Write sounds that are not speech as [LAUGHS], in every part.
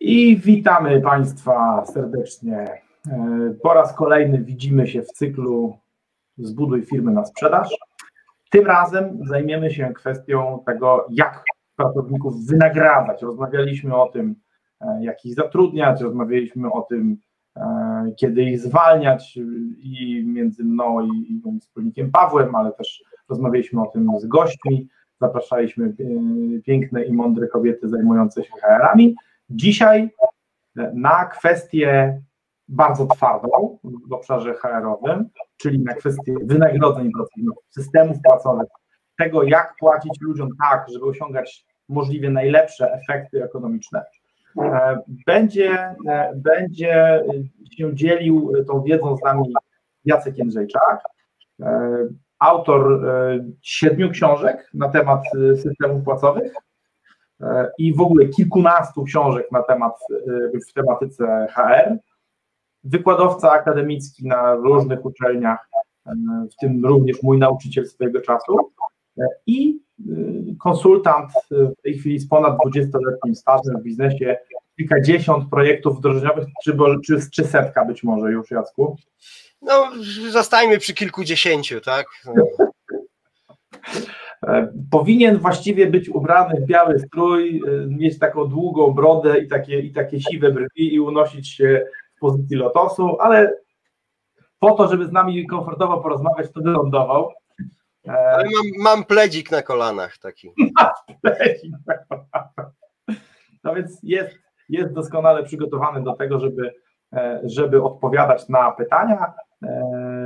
I witamy Państwa serdecznie. E, Po raz kolejny widzimy się w cyklu Zbuduj firmę na sprzedaż. Tym razem zajmiemy się kwestią tego, jak pracowników wynagradzać. Rozmawialiśmy o tym, e, jak ich zatrudniać, rozmawialiśmy o tym, e, kiedy ich zwalniać i między mną i moim wspólnikiem Pawłem, ale też rozmawialiśmy o tym z gośćmi. Zapraszaliśmy piękne i mądre kobiety zajmujące się HR-ami. Dzisiaj na kwestię bardzo twardą w obszarze HR-owym, czyli na kwestię wynagrodzeń pracowników, systemów płacowych, tego jak płacić ludziom tak, żeby osiągać możliwie najlepsze efekty ekonomiczne, e, będzie, e, będzie się dzielił tą wiedzą z nami Jacek Jędrzejczak, e, autor siedmiu książek na temat systemów płacowych, i w ogóle kilkunastu książek na temat, w tematyce HR, wykładowca akademicki na różnych uczelniach, w tym również mój nauczyciel swojego czasu i konsultant w tej chwili z ponad 20-letnim stażem w biznesie, kilkadziesiąt projektów wdrożeniowych, czy, czy, czy setka być może już, Jacku? No, zostajmy przy kilkudziesięciu, tak? E, [LAUGHS] Powinien właściwie być ubrany w biały strój, e, mieć taką długą brodę i takie, i takie siwe brwi i unosić się w pozycji lotosu, ale po to, żeby z nami komfortowo porozmawiać, to wylądował. E, Ale mam, mam pledzik na kolanach taki. [LAUGHS] No więc jest, jest doskonale przygotowany do tego, żeby, e, żeby odpowiadać na pytania e,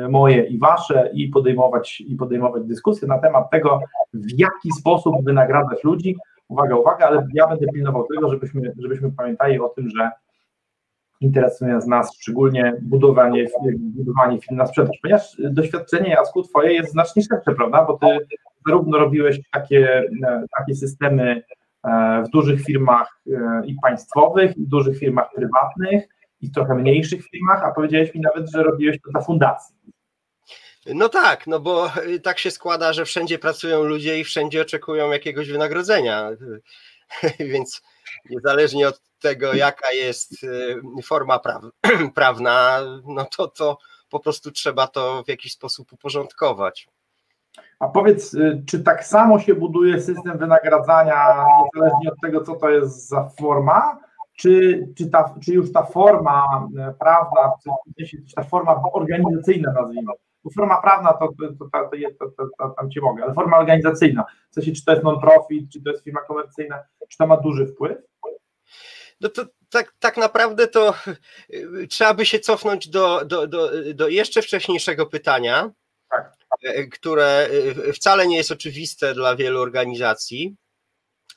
moje i wasze i podejmować, i podejmować dyskusję na temat tego, w jaki sposób wynagradzać ludzi. Uwaga, uwaga, ale ja będę pilnował tego, żebyśmy, żebyśmy pamiętali o tym, że interesuje nas szczególnie budowanie, budowanie firm na sprzedaż, ponieważ doświadczenie Jacku twoje jest znacznie szersze, prawda, bo ty zarówno robiłeś takie, e, takie systemy e, w dużych firmach e, i państwowych, i w dużych firmach prywatnych, i trochę mniejszych firmach, a powiedziałeś mi nawet, że robiłeś to dla fundacji. No tak, no bo y, tak się składa, że wszędzie pracują ludzie i wszędzie oczekują jakiegoś wynagrodzenia. [LAUGHS] Więc niezależnie od tego, jaka jest y, forma praw, [CLEARS THROAT] prawna, no to, to po prostu trzeba to w jakiś sposób uporządkować. A powiedz, y, czy tak samo się buduje system wynagradzania, niezależnie od tego, co to jest za forma, czy, czy, ta, czy już ta forma e, prawna, w sensie ta forma organizacyjna nazwijmy, bo forma prawna to, to, to, to, to, tam cię mogę, ale forma organizacyjna, w sensie czy to jest non-profit, czy to jest firma komercyjna, czy to ma duży wpływ? No to tak, tak naprawdę to y, trzeba by się cofnąć do, do, do, do jeszcze wcześniejszego pytania, Tak. y, które wcale nie jest oczywiste dla wielu organizacji.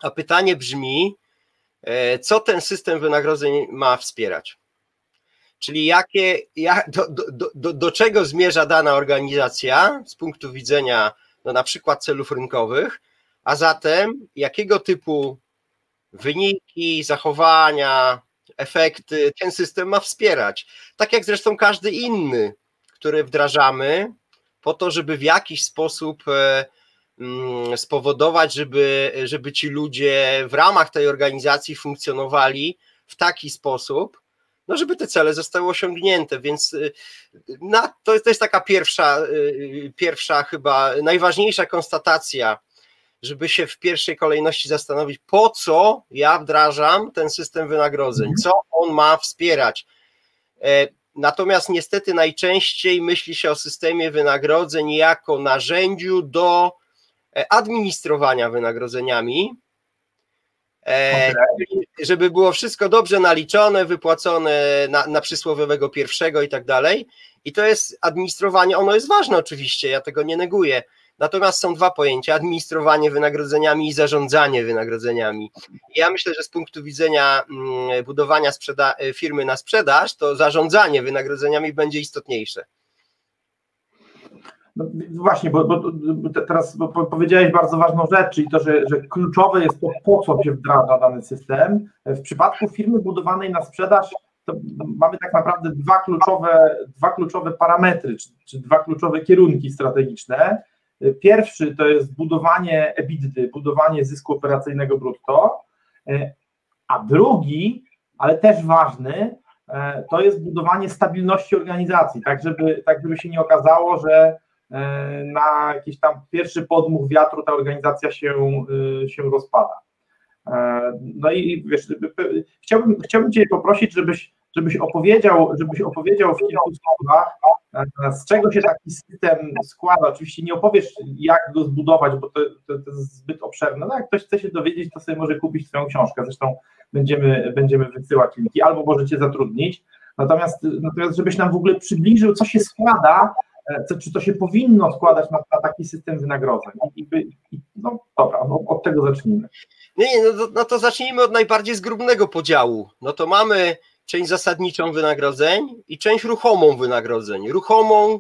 A pytanie brzmi, e, co ten system wynagrodzeń ma wspierać? Czyli jakie, jak, do, do, do- do, czego zmierza dana organizacja z punktu widzenia no, na przykład celów rynkowych, a zatem jakiego typu wyniki, zachowania, efekty ten system ma wspierać. Tak jak zresztą każdy inny, który wdrażamy, po to, żeby w jakiś sposób e, spowodować, żeby, żeby ci ludzie w ramach tej organizacji funkcjonowali w taki sposób, no żeby te cele zostały osiągnięte, więc y, na, to, to jest taka pierwsza, y, pierwsza chyba najważniejsza konstatacja, żeby się w pierwszej kolejności zastanowić, po co ja wdrażam ten system wynagrodzeń, co on ma wspierać. E, Natomiast niestety najczęściej myśli się o systemie wynagrodzeń jako narzędziu do administrowania wynagrodzeniami, e, czyli żeby było wszystko dobrze naliczone, wypłacone na, na przysłowiowego pierwszego i tak dalej. I to jest administrowanie, ono jest ważne oczywiście, ja tego nie neguję. Natomiast są dwa pojęcia: administrowanie wynagrodzeniami i zarządzanie wynagrodzeniami. Ja myślę, że z punktu widzenia mm, budowania sprzeda- firmy na sprzedaż, to zarządzanie wynagrodzeniami będzie istotniejsze. No właśnie, bo, bo teraz bo powiedziałeś bardzo ważną rzecz, czyli to, że, że kluczowe jest to, po co się wdraża dany system. W przypadku firmy budowanej na sprzedaż, mamy tak naprawdę dwa kluczowe, dwa kluczowe parametry, czy, czy dwa kluczowe kierunki strategiczne. Pierwszy to jest budowanie EBITDA, budowanie zysku operacyjnego brutto, a drugi, ale też ważny, to jest budowanie stabilności organizacji, tak żeby, tak żeby się nie okazało, że E, na jakiś tam pierwszy podmuch wiatru ta organizacja się, e, się rozpada. E, no i wiesz, chciałbym, chciałbym Cię poprosić, żebyś, żebyś opowiedział, żebyś opowiedział w kilku słowach, z czego się taki system składa. Oczywiście nie opowiesz, jak go zbudować, bo to, to, to jest zbyt obszerne. No jak ktoś chce się dowiedzieć, to sobie może kupić Twoją książkę. Zresztą będziemy, będziemy wysyłać linki, albo możecie zatrudnić. Natomiast, natomiast, żebyś nam w ogóle przybliżył, co się składa co, czy to się powinno składać na, na taki system wynagrodzeń. I, i, no dobra, no, od tego zacznijmy. Nie, nie no, to, no to zacznijmy od najbardziej zgrubnego podziału. No to mamy część zasadniczą wynagrodzeń i część ruchomą wynagrodzeń. Ruchomą,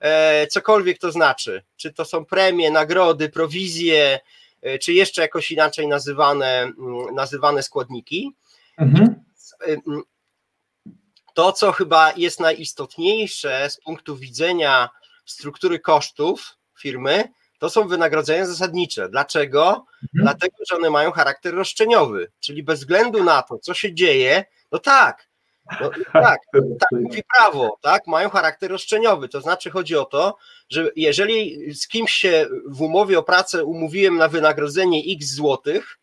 e, cokolwiek to znaczy, czy to są premie, nagrody, prowizje, e, czy jeszcze jakoś inaczej nazywane, m, mm, nazywane składniki. Mhm. To, co chyba jest najistotniejsze z punktu widzenia struktury kosztów firmy, to są wynagrodzenia zasadnicze. Dlaczego? Mhm. Dlatego, że one mają charakter roszczeniowy, czyli bez względu na to, co się dzieje, no tak, no, [LAUGHS] tak, tak mówi prawo, tak, mają charakter roszczeniowy. To znaczy chodzi o to, że jeżeli z kimś się w umowie o pracę umówiłem na wynagrodzenie x złotych,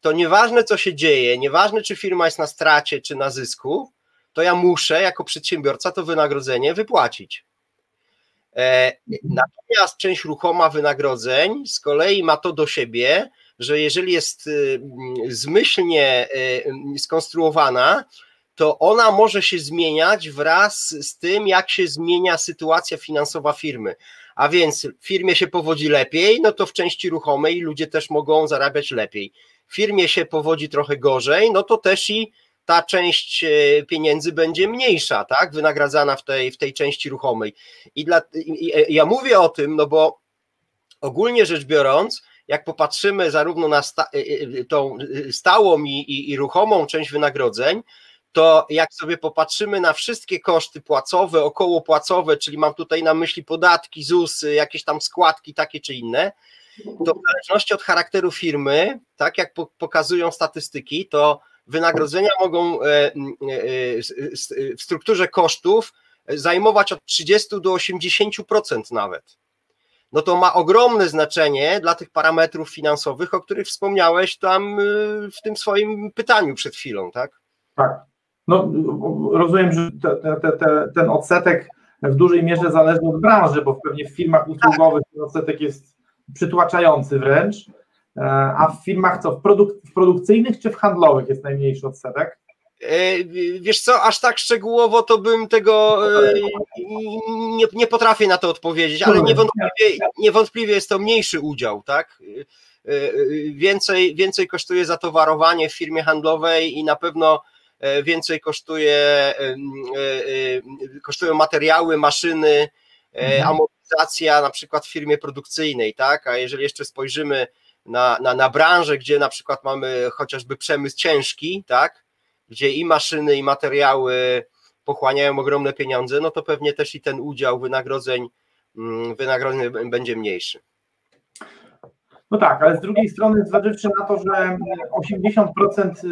to nieważne co się dzieje, nieważne czy firma jest na stracie czy na zysku, to ja muszę jako przedsiębiorca to wynagrodzenie wypłacić. E, natomiast część ruchoma wynagrodzeń z kolei ma to do siebie, że jeżeli jest y, zmyślnie y, skonstruowana, to ona może się zmieniać wraz z tym, jak się zmienia sytuacja finansowa firmy. A więc firmie się powodzi lepiej, no to w części ruchomej ludzie też mogą zarabiać lepiej. Firmie się powodzi trochę gorzej, no to też i ta część e, pieniędzy będzie mniejsza, tak, wynagradzana w tej, w tej części ruchomej. I, dla, i e, ja mówię o tym, no bo ogólnie rzecz biorąc, jak popatrzymy zarówno na sta, e, tą stałą i, i, i ruchomą część wynagrodzeń, to jak sobie popatrzymy na wszystkie koszty płacowe, okołopłacowe, czyli mam tutaj na myśli podatki, ZUS, jakieś tam składki takie czy inne, to w zależności od charakteru firmy, tak jak pokazują statystyki, to wynagrodzenia mogą e, e, w strukturze kosztów zajmować od 30 do 80% nawet. No to ma ogromne znaczenie dla tych parametrów finansowych, o których wspomniałeś tam e, w tym swoim pytaniu przed chwilą, tak? Tak. No, rozumiem, że te, te, te, ten odsetek w dużej mierze zależy od branży, bo pewnie w firmach usługowych ten odsetek jest przytłaczający wręcz. E, a w firmach co, w, produk w produkcyjnych czy w handlowych jest najmniejszy odsetek? E, wiesz co, aż tak szczegółowo to bym tego e, nie, nie potrafię na to odpowiedzieć, ale niewątpliwie, niewątpliwie jest to mniejszy udział, tak? Więcej, więcej kosztuje zatowarowanie w firmie handlowej i na pewno więcej kosztuje, kosztują materiały, maszyny, mhm. amortyzacja na przykład w firmie produkcyjnej, tak? A jeżeli jeszcze spojrzymy na, na, na branżę, gdzie na przykład mamy chociażby przemysł ciężki, tak, gdzie i maszyny, i materiały pochłaniają ogromne pieniądze, no to pewnie też i ten udział wynagrodzeń, mm, wynagrodzeń będzie mniejszy. No tak, ale z drugiej strony zważywszy na to, że 80%,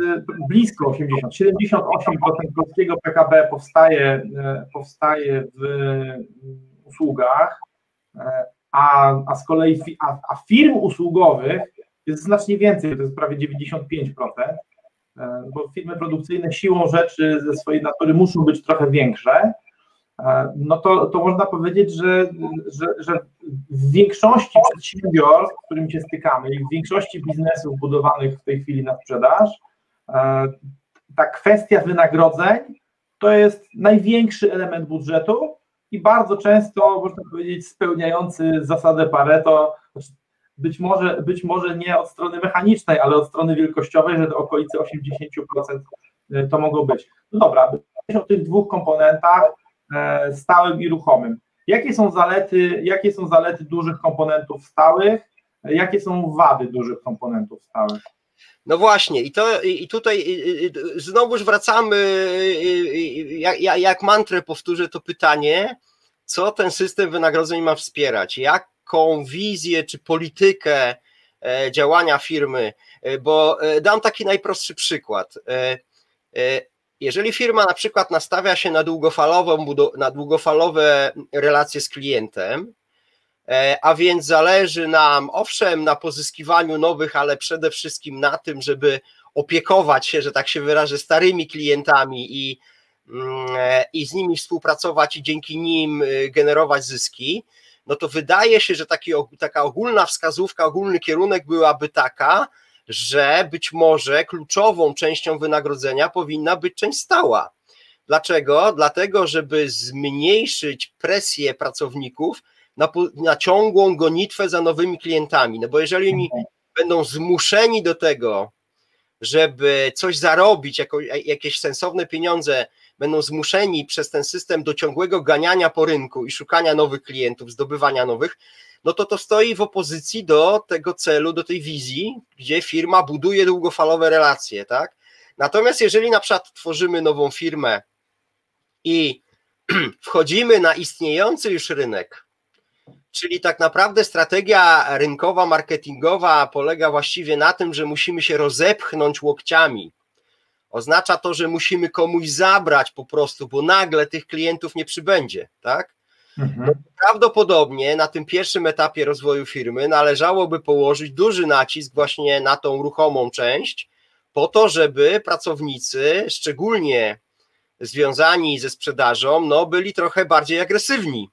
blisko 80, 78% polskiego PKB powstaje, powstaje w usługach, a, a z kolei a, a firm usługowych jest znacznie więcej, to jest prawie 95%, e, bo firmy produkcyjne siłą rzeczy ze swojej natury muszą być trochę większe, e, no to, to można powiedzieć, że, że, że w większości przedsiębiorstw, z którymi się stykamy i w większości biznesów budowanych w tej chwili na sprzedaż, e, ta kwestia wynagrodzeń to jest największy element budżetu i bardzo często, można powiedzieć, spełniający zasadę Pareto, znaczy, być może, być może nie od strony mechanicznej, ale od strony wielkościowej, że do okolicy 80% y, to mogło być. No dobra, o tych dwóch komponentach, e, stałym i ruchomym. Jakie są zalety, jakie są zalety dużych komponentów stałych? Jakie są wady dużych komponentów stałych? No właśnie, i, to, i tutaj znowuż wracamy, jak, jak mantrę powtórzę to pytanie, co ten system wynagrodzeń ma wspierać, jaką wizję czy politykę e, działania firmy, e, bo e, dam taki najprostszy przykład. Jeżeli firma na przykład nastawia się na, długofalową, na długofalowe relacje z klientem, a więc zależy nam, owszem, na pozyskiwaniu nowych, ale przede wszystkim na tym, żeby opiekować się, że tak się wyrażę, starymi klientami i, mm, e, i z nimi współpracować i dzięki nim e, generować zyski, no to wydaje się, że taki, taka ogólna wskazówka, ogólny kierunek byłaby taka, że być może kluczową częścią wynagrodzenia powinna być część stała. Dlaczego? Dlatego, żeby zmniejszyć presję pracowników na, na ciągłą gonitwę za nowymi klientami. No bo jeżeli oni mhm. będą zmuszeni do tego, żeby coś zarobić, jako, jakieś sensowne pieniądze, będą zmuszeni przez ten system do ciągłego ganiania po rynku i szukania nowych klientów, zdobywania nowych, no to to stoi w opozycji do tego celu, do tej wizji, gdzie firma buduje długofalowe relacje, tak? Natomiast jeżeli na przykład tworzymy nową firmę i [CLEARS THROAT] wchodzimy na istniejący już rynek, Czyli tak naprawdę strategia rynkowa, marketingowa polega właściwie na tym, że musimy się rozepchnąć łokciami. Oznacza to, że musimy komuś zabrać po prostu, bo nagle tych klientów nie przybędzie, tak? Mhm. No, prawdopodobnie na tym pierwszym etapie rozwoju firmy należałoby położyć duży nacisk właśnie na tą ruchomą część, po to, żeby pracownicy, szczególnie związani ze sprzedażą, no, byli trochę bardziej agresywni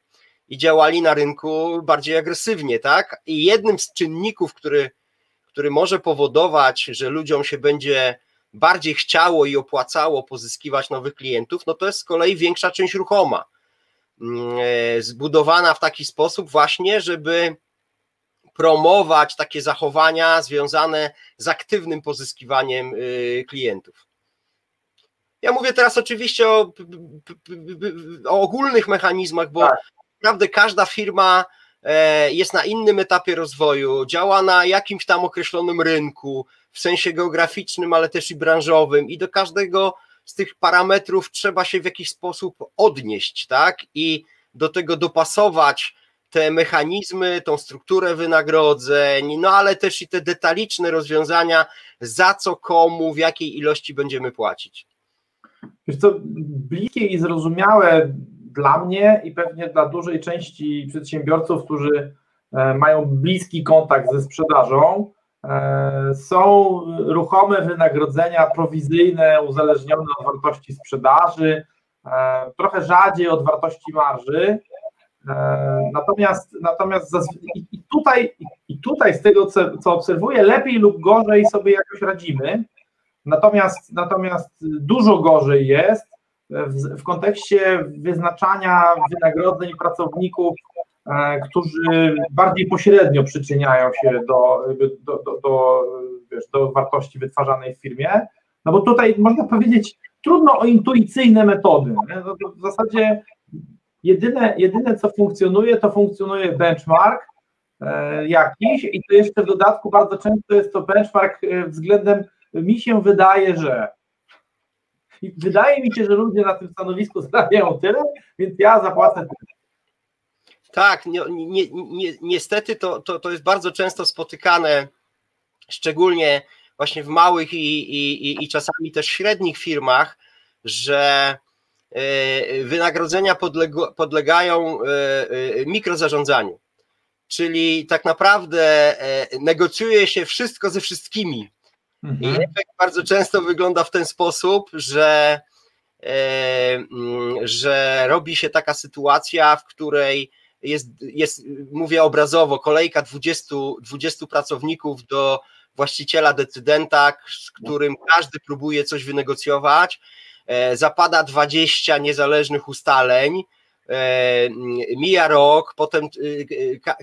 i działali na rynku bardziej agresywnie, tak? I jednym z czynników, który, który może powodować, że ludziom się będzie bardziej chciało i opłacało pozyskiwać nowych klientów, no to jest z kolei większa część ruchoma, mm, e, zbudowana w taki sposób właśnie, żeby promować takie zachowania związane z aktywnym pozyskiwaniem y, klientów. Ja mówię teraz oczywiście o, o ogólnych mechanizmach, bo tak naprawdę każda firma e, jest na innym etapie rozwoju, działa na jakimś tam określonym rynku, w sensie geograficznym, ale też i branżowym, i do każdego z tych parametrów trzeba się w jakiś sposób odnieść, tak? I do tego dopasować te mechanizmy, tą strukturę wynagrodzeń, no ale też i te detaliczne rozwiązania, za co komu, w jakiej ilości będziemy płacić. Wiesz co, bliskie i zrozumiałe dla mnie i pewnie dla dużej części przedsiębiorców, którzy e, mają bliski kontakt ze sprzedażą, e, są ruchome wynagrodzenia prowizyjne uzależnione od wartości sprzedaży, e, trochę rzadziej od wartości marży. Natomiast, natomiast i tutaj, i tutaj z tego, co, co obserwuję, lepiej lub gorzej sobie jakoś radzimy. Natomiast, natomiast dużo gorzej jest, w, w kontekście wyznaczania wynagrodzeń pracowników, e, którzy bardziej pośrednio przyczyniają się do, do, do, do, wiesz, do wartości wytwarzanej w firmie. No bo tutaj można powiedzieć, trudno o intuicyjne metody. No w zasadzie jedyne, jedyne, co funkcjonuje, to funkcjonuje benchmark e, jakiś i to jeszcze w dodatku bardzo często jest to benchmark e, względem mi się wydaje, że i wydaje mi się, że ludzie na tym stanowisku zarabiają tyle, więc ja zapłacę tyle. Tak, nie, nie, nie, niestety to, to, to jest bardzo często spotykane, szczególnie właśnie w małych i, i, i czasami też średnich firmach, że e, wynagrodzenia podlegają e, e, mikrozarządzaniu. Czyli tak naprawdę negocjuje się wszystko ze wszystkimi. Mhm. I efekt bardzo często wygląda w ten sposób, że, e, mm, że robi się taka sytuacja, w której jest, jest, mówię obrazowo, kolejka 20, 20 pracowników do właściciela decydenta, z którym każdy próbuje coś wynegocjować. E, zapada 20 niezależnych ustaleń, e, mija rok, potem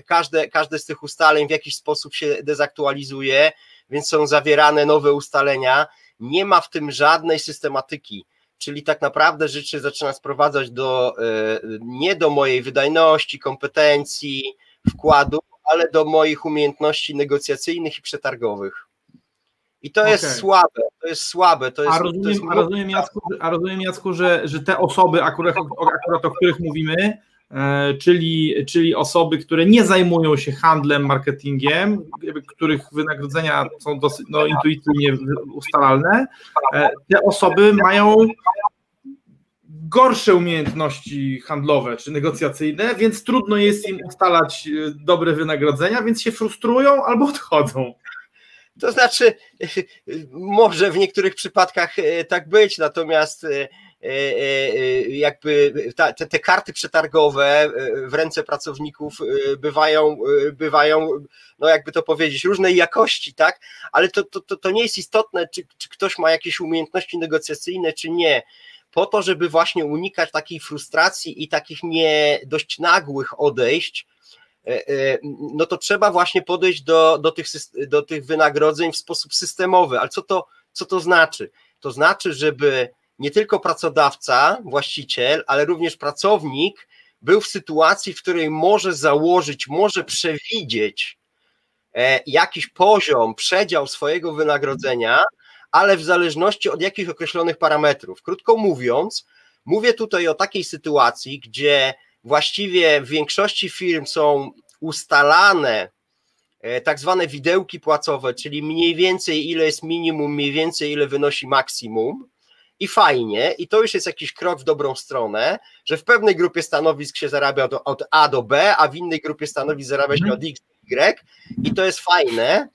każde, każde z tych ustaleń w jakiś sposób się dezaktualizuje, więc są zawierane nowe ustalenia. Nie ma w tym żadnej systematyki czyli tak naprawdę rzeczy zaczyna sprowadzać do, nie do mojej wydajności, kompetencji, wkładu, ale do moich umiejętności negocjacyjnych i przetargowych. I to okay. jest słabe, to jest słabe. To jest, a rozumiem, to jest... a rozumiem, Jacku, a rozumiem Jacku, że, że te osoby, akurat, akurat o których mówimy, e, czyli, czyli osoby, które nie zajmują się handlem, marketingiem, których wynagrodzenia są dosyć no, intuicyjnie ustalalne, e, te osoby mają gorsze umiejętności handlowe czy negocjacyjne, więc trudno jest im ustalać e, dobre wynagrodzenia, więc się frustrują albo odchodzą. To znaczy, [LAUGHS] może w niektórych przypadkach e, tak być, natomiast e, jakby te, te, karty przetargowe w ręce pracowników bywają, bywają, no jakby to powiedzieć, różnej jakości, tak? Ale to, to, to nie jest istotne, czy, czy ktoś ma jakieś umiejętności negocjacyjne, czy nie po to, żeby właśnie unikać takiej frustracji i takich nie dość nagłych odejść, e, e, no to trzeba właśnie podejść do, do, tych, do tych wynagrodzeń w sposób systemowy. Ale co to, co to znaczy? To znaczy, żeby nie tylko pracodawca, właściciel, ale również pracownik był w sytuacji, w której może założyć, może przewidzieć e, jakiś poziom, przedział swojego wynagrodzenia, ale w zależności od jakichś określonych parametrów. Krótko mówiąc, mówię tutaj o takiej sytuacji, gdzie właściwie w większości firm są ustalane e, tak zwane widełki płacowe, czyli mniej więcej ile jest minimum, mniej więcej ile wynosi maksimum. I fajnie, i to już jest jakiś krok w dobrą stronę, że w pewnej grupie stanowisk się zarabia od, od A do B, a w innej grupie stanowisk zarabia się od X do Y, i to jest fajne,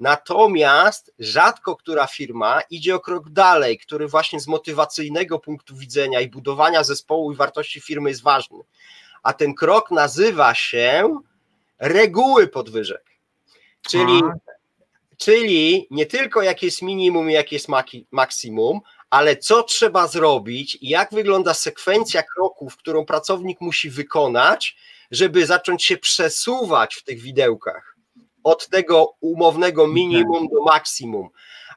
Natomiast rzadko która firma idzie o krok dalej, który właśnie z motywacyjnego punktu widzenia i budowania zespołu i wartości firmy jest ważny. A ten krok nazywa się reguły podwyżek. Czyli, czyli nie tylko jakie jest minimum i jakie jest maksimum, ale co trzeba zrobić i jak wygląda sekwencja kroków, którą pracownik musi wykonać, żeby zacząć się przesuwać w tych widełkach? Od tego umownego minimum do maksimum,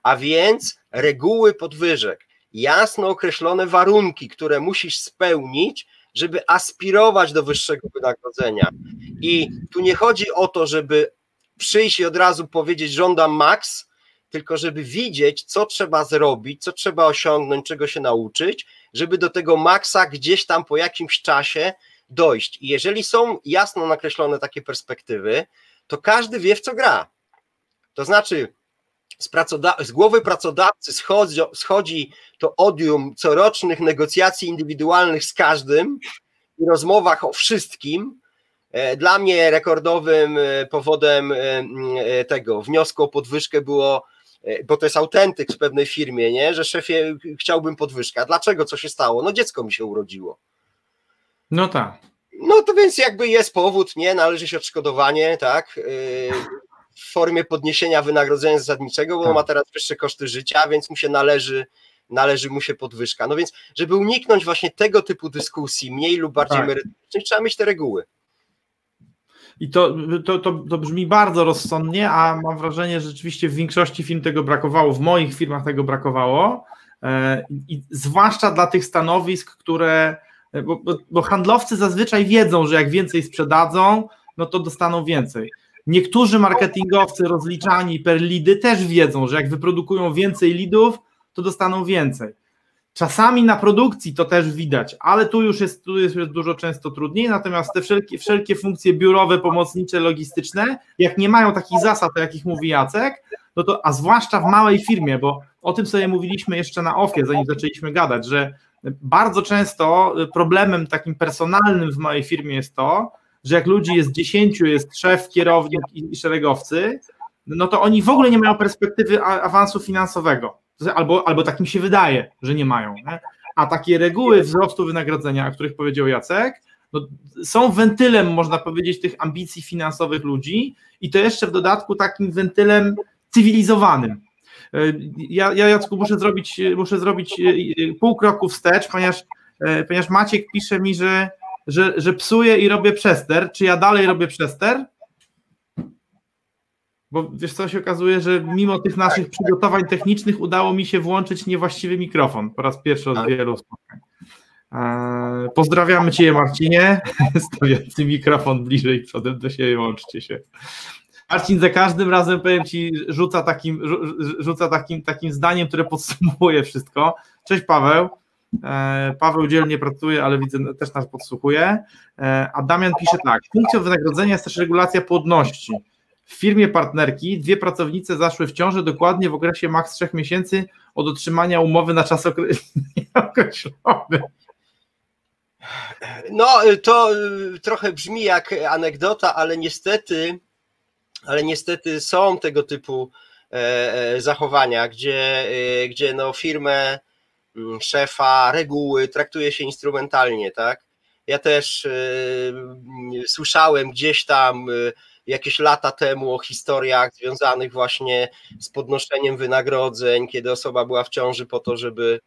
a więc reguły podwyżek, jasno określone warunki, które musisz spełnić, żeby aspirować do wyższego wynagrodzenia. I tu nie chodzi o to, żeby przyjść i od razu powiedzieć żądam maks, tylko żeby widzieć, co trzeba zrobić, co trzeba osiągnąć, czego się nauczyć, żeby do tego maksa gdzieś tam po jakimś czasie dojść. I jeżeli są jasno nakreślone takie perspektywy, to każdy wie, w co gra. To znaczy, z, z głowy pracodawcy schodzi, schodzi to odium corocznych negocjacji indywidualnych z każdym i rozmowach o wszystkim. E, dla mnie rekordowym e, powodem e, tego wniosku o podwyżkę było, bo to jest autentyk w pewnej firmie, nie? że szefie chciałbym podwyżkę. A dlaczego? Co się stało? No dziecko mi się urodziło. No tak. No to więc jakby jest powód, nie, należy się odszkodowanie, tak, yy, w formie podniesienia wynagrodzenia zasadniczego, bo tak. ma teraz wyższe koszty życia, więc mu się należy, należy mu się podwyżka. No więc, żeby uniknąć właśnie tego typu dyskusji, mniej lub bardziej tak. merytorycznych, trzeba mieć te reguły. I to, to, to, to brzmi bardzo rozsądnie, a mam wrażenie, że rzeczywiście w większości firm tego brakowało, w moich firmach tego brakowało. E, I zwłaszcza dla tych stanowisk, które bo, bo, bo handlowcy zazwyczaj wiedzą, że jak więcej sprzedadzą, no to dostaną więcej. Niektórzy marketingowcy rozliczani per lidy też wiedzą, że jak wyprodukują więcej lidów, to dostaną więcej. Czasami na produkcji to też widać, ale tu już jest, tu jest dużo często trudniej, natomiast te wszelkie, wszelkie funkcje biurowe, pomocnicze, logistyczne, jak nie mają takich zasad, o jakich mówi Jacek, no to, a zwłaszcza w małej firmie, bo o tym sobie mówiliśmy jeszcze na ofie, zanim zaczęliśmy gadać, że bardzo często problemem takim personalnym w mojej firmie jest to, że jak ludzi jest dziesięciu, jest szef, kierownik i szeregowcy, no to oni w ogóle nie mają perspektywy awansu finansowego. Albo, albo tak mi się wydaje, że nie mają. Nie? A takie reguły wzrostu wynagrodzenia, o których powiedział Jacek, no, są wentylem, można powiedzieć, tych ambicji finansowych ludzi i to jeszcze w dodatku takim wentylem cywilizowanym. Ja, ja Jacku, muszę zrobić, muszę zrobić e, pół kroku wstecz, ponieważ, e, ponieważ Maciek pisze mi, że że, że psuję i robię przester, czy ja dalej robię przester? Bo wiesz co się okazuje, że mimo tych naszych przygotowań technicznych udało mi się włączyć niewłaściwy mikrofon po raz pierwszy od wielu spotkań. Eee, pozdrawiamy Cię Marcinie, [LAUGHS] stawiający mikrofon bliżej przodem do siebie, łączcie się. Marcin za każdym razem, powiem Ci, rzuca takim, rzuca takim, takim zdaniem, które podsumowuje wszystko. Cześć Paweł. Eee, Paweł dzielnie pracuje, ale widzę, też nas podsłuchuje. Eee, a Damian pisze tak. Funkcją wynagrodzenia jest też regulacja płodności. W firmie partnerki dwie pracownice zaszły w ciąży dokładnie w okresie maks 3 miesięcy od otrzymania umowy na czas [LAUGHS] określony. No, to y, trochę brzmi jak anegdota, ale niestety, ale niestety są tego typu e, e, zachowania, gdzie, e, gdzie no firmę, mm, szefa, reguły traktuje się instrumentalnie, tak? Ja też słyszałem gdzieś tam jakieś lata temu o historiach związanych właśnie z podnoszeniem wynagrodzeń, kiedy osoba była w ciąży po to, żeby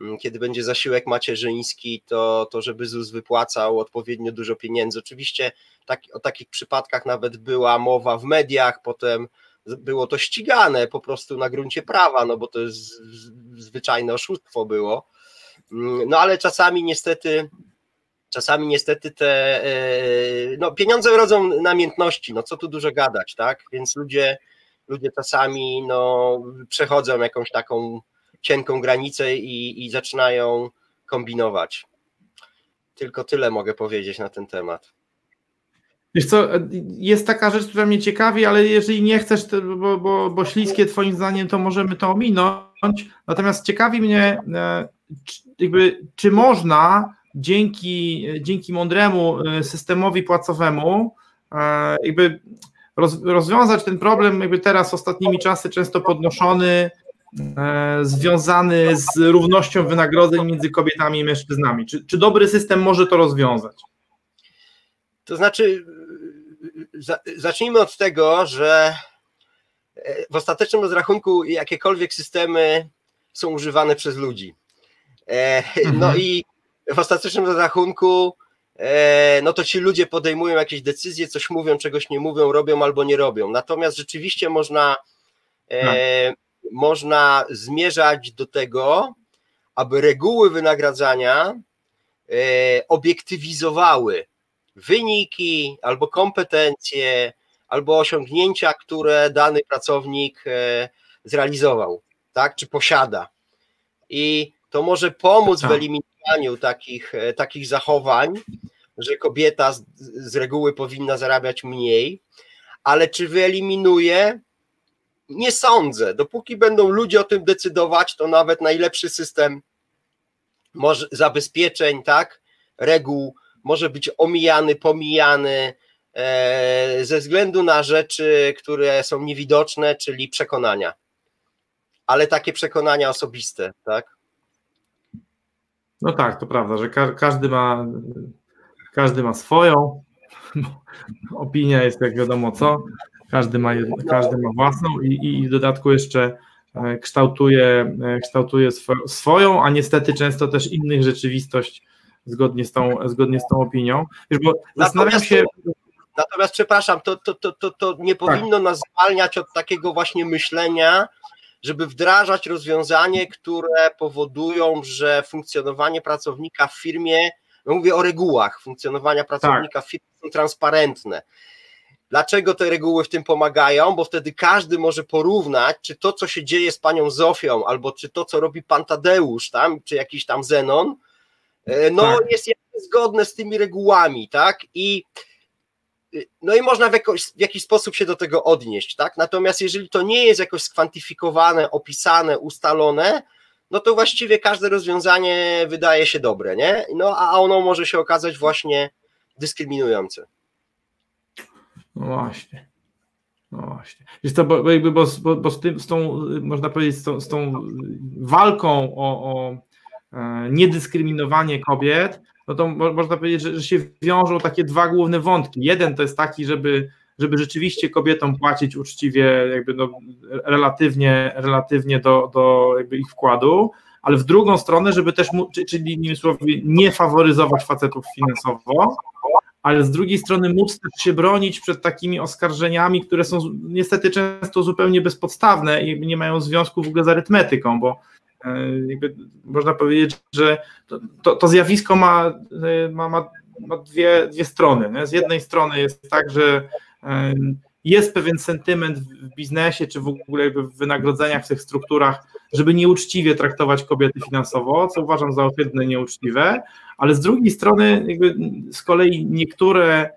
mm, kiedy będzie zasiłek macierzyński, to, to żeby ZUS wypłacał odpowiednio dużo pieniędzy. Oczywiście tak, o takich przypadkach nawet była mowa w mediach, potem było to ścigane po prostu na gruncie prawa, no bo to jest zwyczajne oszustwo było. Mm, no ale czasami niestety czasami niestety te e, no, pieniądze rodzą namiętności, no co tu dużo gadać, tak? Więc ludzie, ludzie czasami no, przechodzą jakąś taką cienką granicę i, i zaczynają kombinować. Tylko tyle mogę powiedzieć na ten temat. Wiesz co, jest taka rzecz, która mnie ciekawi, ale jeżeli nie chcesz, bo, bo, bo śliskie twoim zdaniem, to możemy to ominąć. Natomiast ciekawi mnie, e, jakby, czy można dzięki, dzięki mądremu e, systemowi płacowemu e, jakby rozwiązać ten problem jakby teraz ostatnimi czasy często podnoszony e, związany z równością wynagrodzeń między kobietami i mężczyznami. Czy, czy dobry system może to rozwiązać? To znaczy, zacznijmy od tego, że w ostatecznym rozrachunku jakiekolwiek systemy są używane przez ludzi. No mhm. i w ostatecznym rozrachunku e, no to ci ludzie podejmują jakieś decyzje, coś mówią, czegoś nie mówią, robią albo nie robią. Natomiast rzeczywiście można, e, tak. można zmierzać do tego, aby reguły wynagradzania e, obiektywizowały wyniki albo kompetencje, albo osiągnięcia, które dany pracownik zrealizował, tak, czy posiada. I to może pomóc tak. w eliminacji takich, e, takich zachowań, że kobieta z, z reguły powinna zarabiać mniej, ale czy wyeliminuje? Nie sądzę. Dopóki będą ludzie o tym decydować, to nawet najlepszy system może, zabezpieczeń, tak, reguł może być omijany, pomijany e, ze względu na rzeczy, które są niewidoczne, czyli przekonania. Ale takie przekonania osobiste, tak? No tak, to prawda, że ka każdy ma każdy ma swoją. Opinia jest jak wiadomo co. Każdy ma, każdy ma własną i, i w dodatku jeszcze e, kształtuje, e, kształtuje swoją, a niestety często też innych rzeczywistość zgodnie z tą, zgodnie z tą opinią. Wiesz, bo zastanawiam się. Natomiast przepraszam, to, to, to, to, to nie tak. powinno nas zwalniać od takiego właśnie myślenia, żeby wdrażać rozwiązanie, które powodują, że funkcjonowanie pracownika w firmie, no mówię o regułach funkcjonowania pracownika tak. w firmie są transparentne. Dlaczego te reguły w tym pomagają? Bo wtedy każdy może porównać, czy to, co się dzieje z panią Zofią, albo czy to, co robi pan Tadeusz, tam, czy jakiś tam Zenon, e, no tak. jest zgodne z tymi regułami, tak? I no i można w, jakoś, w jakiś sposób się do tego odnieść, tak? Natomiast jeżeli to nie jest jakoś skwantyfikowane, opisane, ustalone, no to właściwie każde rozwiązanie wydaje się dobre, nie? No a ono może się okazać właśnie dyskryminujące. No właśnie. No właśnie. Jest to, bo, bo, bo, bo z, tym, z tą, można powiedzieć, z tą, z tą walką o, o e, niedyskryminowanie kobiet, no to można powiedzieć, że, że się wiążą takie dwa główne wątki. Jeden to jest taki, żeby, żeby rzeczywiście kobietom płacić uczciwie, jakby no, relatywnie, relatywnie do, do jakby ich wkładu, ale w drugą stronę, żeby też, czyli innymi słowy, nie faworyzować facetów finansowo, ale z drugiej strony móc też się bronić przed takimi oskarżeniami, które są niestety często zupełnie bezpodstawne i nie mają związku w ogóle z arytmetyką, bo e, można powiedzieć, że to, to, to zjawisko ma, e, ma, ma, ma, dwie, dwie strony. Nie? Z jednej strony jest tak, że e, jest pewien sentyment w biznesie, czy w ogóle w wynagrodzeniach w tych strukturach, żeby nieuczciwie traktować kobiety finansowo, co uważam za ohydne nieuczciwe, ale z drugiej strony z kolei niektóre,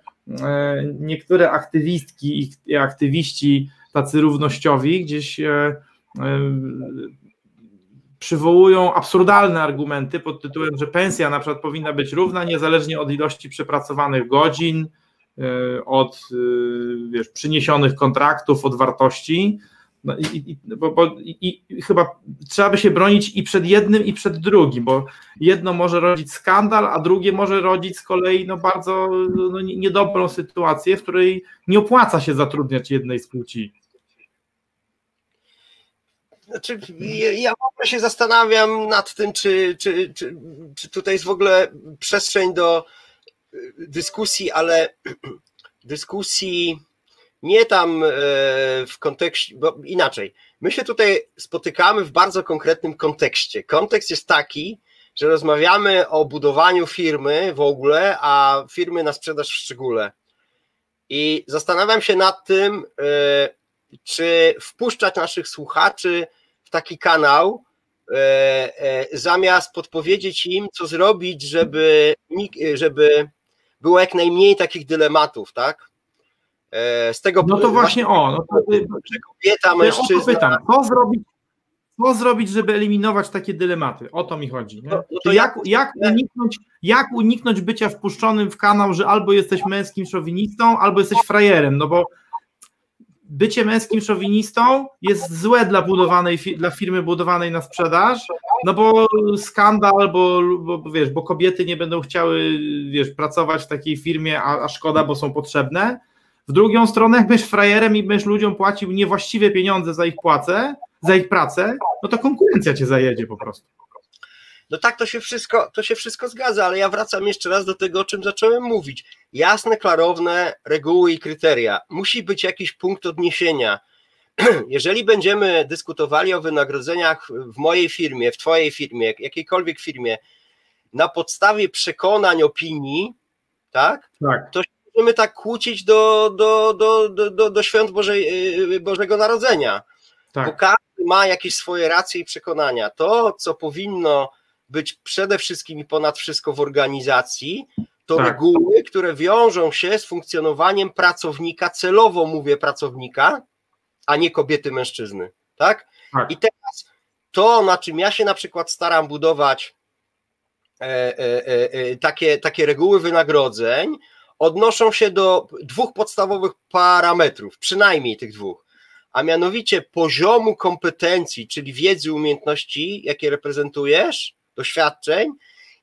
niektóre aktywistki i aktywiści tacy równościowi gdzieś przywołują absurdalne argumenty pod tytułem, że pensja na przykład powinna być równa niezależnie od ilości przepracowanych godzin, od wiesz, przyniesionych kontraktów, od wartości. No i, i, bo, bo i, i, chyba trzeba by się bronić i przed jednym, i przed drugim, bo jedno może rodzić skandal, a drugie może rodzić z kolei no, bardzo no, niedobrą sytuację, w której nie opłaca się zatrudniać jednej z płci. Znaczy, ja w ogóle się zastanawiam nad tym, czy, czy, czy, czy tutaj jest w ogóle przestrzeń do dyskusji, ale [CLEARS THROAT] dyskusji nie tam e, w kontekście, bo inaczej. My się tutaj spotykamy w bardzo konkretnym kontekście. Kontekst jest taki, że rozmawiamy o budowaniu firmy w ogóle, a firmy na sprzedaż w szczególe. I zastanawiam się nad tym, e, czy wpuszczać naszych słuchaczy w taki kanał, e, zamiast podpowiedzieć im, co zrobić, żeby, żeby było jak najmniej takich dylematów, tak? E, z tego No to właśnie o, no to, że kobieta, mężczyzna. Pytam, co zrobić, co zrobić, żeby eliminować takie dylematy? O to mi chodzi. No, no jak, jak, uniknąć, jak uniknąć bycia wpuszczonym w kanał, że albo jesteś męskim szowinistą, albo jesteś frajerem, no bo bycie męskim szowinistą jest złe dla budowanej, dla firmy budowanej na sprzedaż, no bo skandal, bo, bo wiesz, bo kobiety nie będą chciały, wiesz, pracować w takiej firmie, a, a szkoda, bo są potrzebne. W drugą stronę, jak frajerem i będziesz ludziom płacił niewłaściwe pieniądze za ich płacę, za ich pracę, no to konkurencja cię zajedzie po prostu. No tak, to się wszystko, to się wszystko zgadza, ale ja wracam jeszcze raz do tego, o czym zacząłem mówić. Jasne, klarowne reguły i kryteria. Musi być jakiś punkt odniesienia. [CLEARS THROAT] Jeżeli będziemy dyskutowali o wynagrodzeniach w mojej firmie, w twojej firmie, jakiejkolwiek firmie, na podstawie przekonań, opinii, tak, tak. to możemy tak kłócić do, do, do, do, do, świąt Bożej, y, Bożego Narodzenia. Tak. Bo każdy ma jakieś swoje racje i przekonania. To, co powinno być przede wszystkim i ponad wszystko w organizacji, to tak. reguły, które wiążą się z funkcjonowaniem pracownika, celowo mówię pracownika, a nie kobiety, mężczyzny. Tak? tak. I teraz to, na czym ja się na przykład staram budować e, e, e, e takie, takie reguły wynagrodzeń, odnoszą się do dwóch podstawowych parametrów, przynajmniej tych dwóch, a mianowicie poziomu kompetencji, czyli wiedzy, umiejętności, jakie reprezentujesz, doświadczeń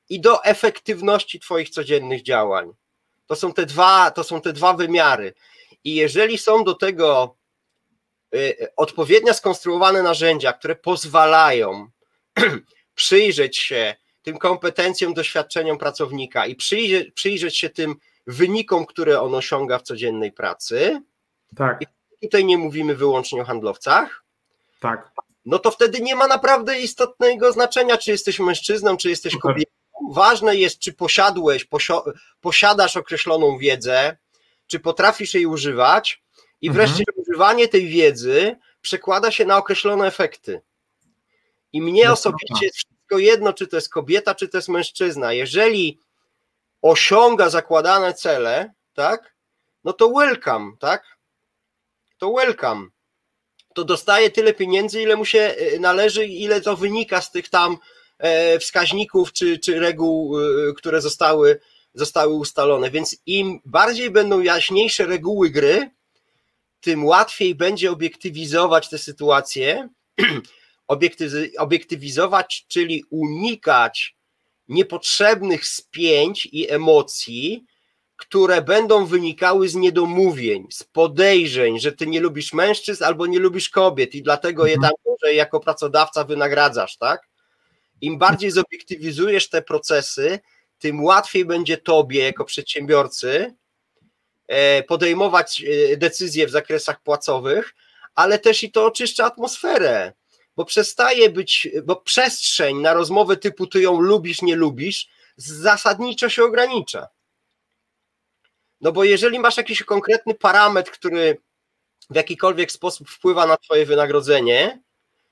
i do efektywności Twoich codziennych działań. To są te dwa, to są te dwa wymiary. I jeżeli są do tego y, odpowiednio skonstruowane narzędzia, które pozwalają [CLEARS THROAT] przyjrzeć się tym kompetencjom, doświadczeniom pracownika i przyjrzeć, przyjrzeć się tym wynikom, które on osiąga w codziennej pracy. Tak. I tutaj nie mówimy wyłącznie o handlowcach. Tak. No to wtedy nie ma naprawdę istotnego znaczenia, czy jesteś mężczyzną, czy jesteś kobietą. Ważne jest, czy posiadłeś, posio posiadasz określoną wiedzę, czy potrafisz jej używać, i mhm. wreszcie mhm. używanie tej wiedzy przekłada się na określone efekty. I mnie osobiście jest wszystko jedno, czy to jest kobieta, czy to jest mężczyzna. Jeżeli osiąga zakładane cele, tak, no to welcome, tak, to welcome. To dostaje tyle pieniędzy, ile mu się e, należy, ile to wynika z tych tam e, wskaźników czy, czy reguł, e, które zostały, zostały ustalone. Więc im bardziej będą jaśniejsze reguły gry, tym łatwiej będzie obiektywizować te sytuacje, [CLEARS THROAT] obiektywizować, czyli unikać niepotrzebnych spięć i emocji, które będą wynikały z niedomówień, z podejrzeń, że ty nie lubisz mężczyzn albo nie lubisz kobiet i dlatego je mhm. tam może jako pracodawca wynagradzasz, tak? Im bardziej zobiektywizujesz te procesy, tym łatwiej będzie tobie jako przedsiębiorcy e, podejmować e, decyzje w zakresach płacowych, ale też i to oczyszcza atmosferę, bo przestaje być, bo przestrzeń na rozmowę typu ty ją lubisz, nie lubisz, zasadniczo się ogranicza. No bo jeżeli masz jakiś konkretny parametr, który w jakikolwiek sposób wpływa na twoje wynagrodzenie,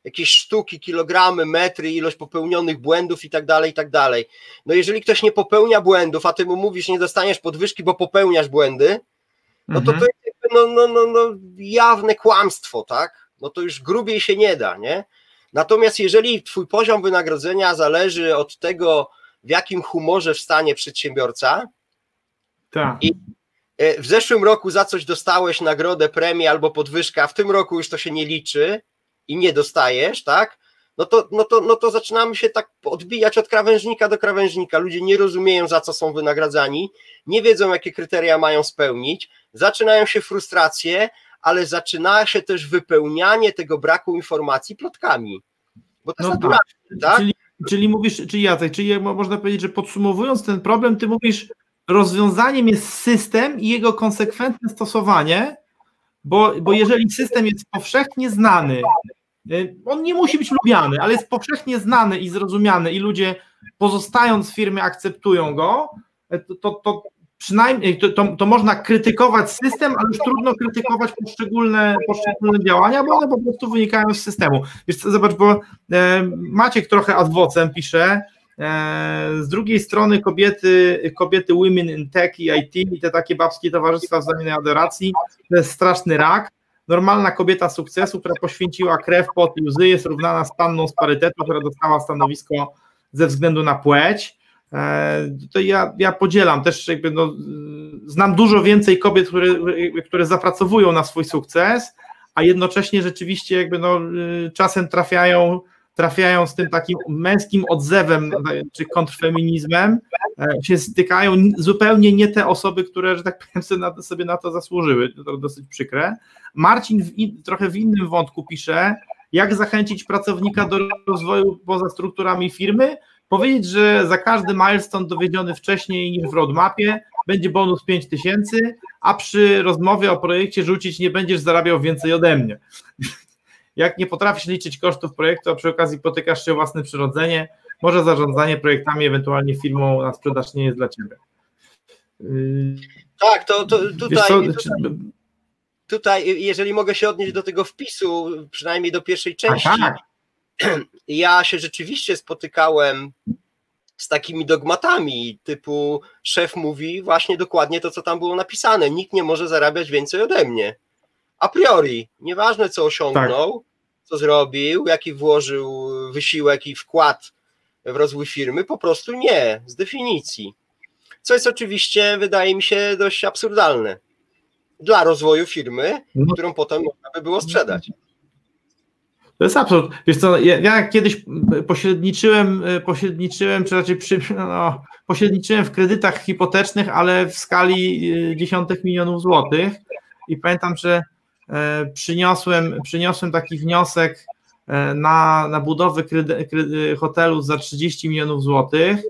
jakieś sztuki, kilogramy, metry, ilość popełnionych błędów i tak dalej, i tak dalej. No jeżeli ktoś nie popełnia błędów, a ty mu mówisz, nie dostaniesz podwyżki, bo popełniasz błędy, no to to mhm. jest no, no, no, no, jawne kłamstwo, tak? No to już grubiej się nie da, nie? Natomiast jeżeli twój poziom wynagrodzenia zależy od tego, w jakim humorze wstanie przedsiębiorca tak. i w zeszłym roku za coś dostałeś nagrodę, premię albo podwyżkę, a w tym roku już to się nie liczy, i nie dostajesz, tak? No to, no, to, no to zaczynamy się tak odbijać od krawężnika do krawężnika. Ludzie nie rozumieją, za co są wynagradzani, nie wiedzą, jakie kryteria mają spełnić, zaczynają się frustracje, ale zaczyna się też wypełnianie tego braku informacji plotkami. Bo to no jest tak. tak? Czyli, czyli mówisz, czyli Jacek, czyli można powiedzieć, że podsumowując ten problem, ty mówisz, rozwiązaniem jest system i jego konsekwentne stosowanie, bo, bo jeżeli system jest powszechnie znany, y, on nie musi być lubiany, ale jest powszechnie znany i zrozumiany i ludzie pozostając w firmie akceptują go, y, to, to, to przynajmniej to, to, to, można krytykować system, ale już trudno krytykować poszczególne, poszczególne działania, bo one po prostu wynikają z systemu. Wiesz, zobacz, bo Maciek trochę adwocem pisze, z drugiej strony kobiety, kobiety Women in Tech i IT i te takie babskie towarzystwa wzajemnej adoracji to jest straszny rak. Normalna kobieta sukcesu, która poświęciła krew, pot i łzy jest równana z panną z parytetu, która dostała stanowisko ze względu na płeć. E, to ja, ja podzielam też, jakby no, znam dużo więcej kobiet, które, które zapracowują na swój sukces, a jednocześnie rzeczywiście jakby no, czasem trafiają trafiają z tym takim męskim odzewem czy kontrfeminizmem, e, się stykają zupełnie nie te osoby, które, że tak powiem, sobie na, to zasłużyły. To dosyć przykre. Marcin w in, trochę w innym wątku pisze, jak zachęcić pracownika do rozwoju poza strukturami firmy, powiedzieć, że za każdy milestone dowiedziony wcześniej niż w roadmapie będzie bonus 5000, a przy rozmowie o projekcie rzucić nie będziesz zarabiał więcej ode mnie jak nie potrafisz liczyć kosztów projektu, a przy okazji potykasz się o własne przyrodzenie, może zarządzanie projektami, ewentualnie firmą na sprzedaż nie jest dla ciebie. Tak, to, to tutaj, co, tutaj, tutaj, jeżeli mogę się odnieść do tego wpisu, przynajmniej do pierwszej części, tak. [CLEARS THROAT] ja się rzeczywiście spotykałem z takimi dogmatami, typu szef mówi właśnie dokładnie to, co tam było napisane. Nikt nie może zarabiać więcej ode mnie a priori, nieważne co osiągnął, tak. co zrobił, jaki włożył wysiłek i wkład w rozwój firmy, po prostu nie, z definicji. Co jest oczywiście, wydaje mi się, dość absurdalne dla rozwoju firmy, no. którą potem można by było sprzedać. To jest absurd. Wiesz co, ja, ja kiedyś pośredniczyłem, pośredniczyłem, czy raczej przy, no, pośredniczyłem w kredytach hipotecznych, ale w skali y, dziesiątek milionów złotych i pamiętam, że przyniosłem, przyniosłem taki wniosek e, na, na budowę hotelu za 30 milionów złotych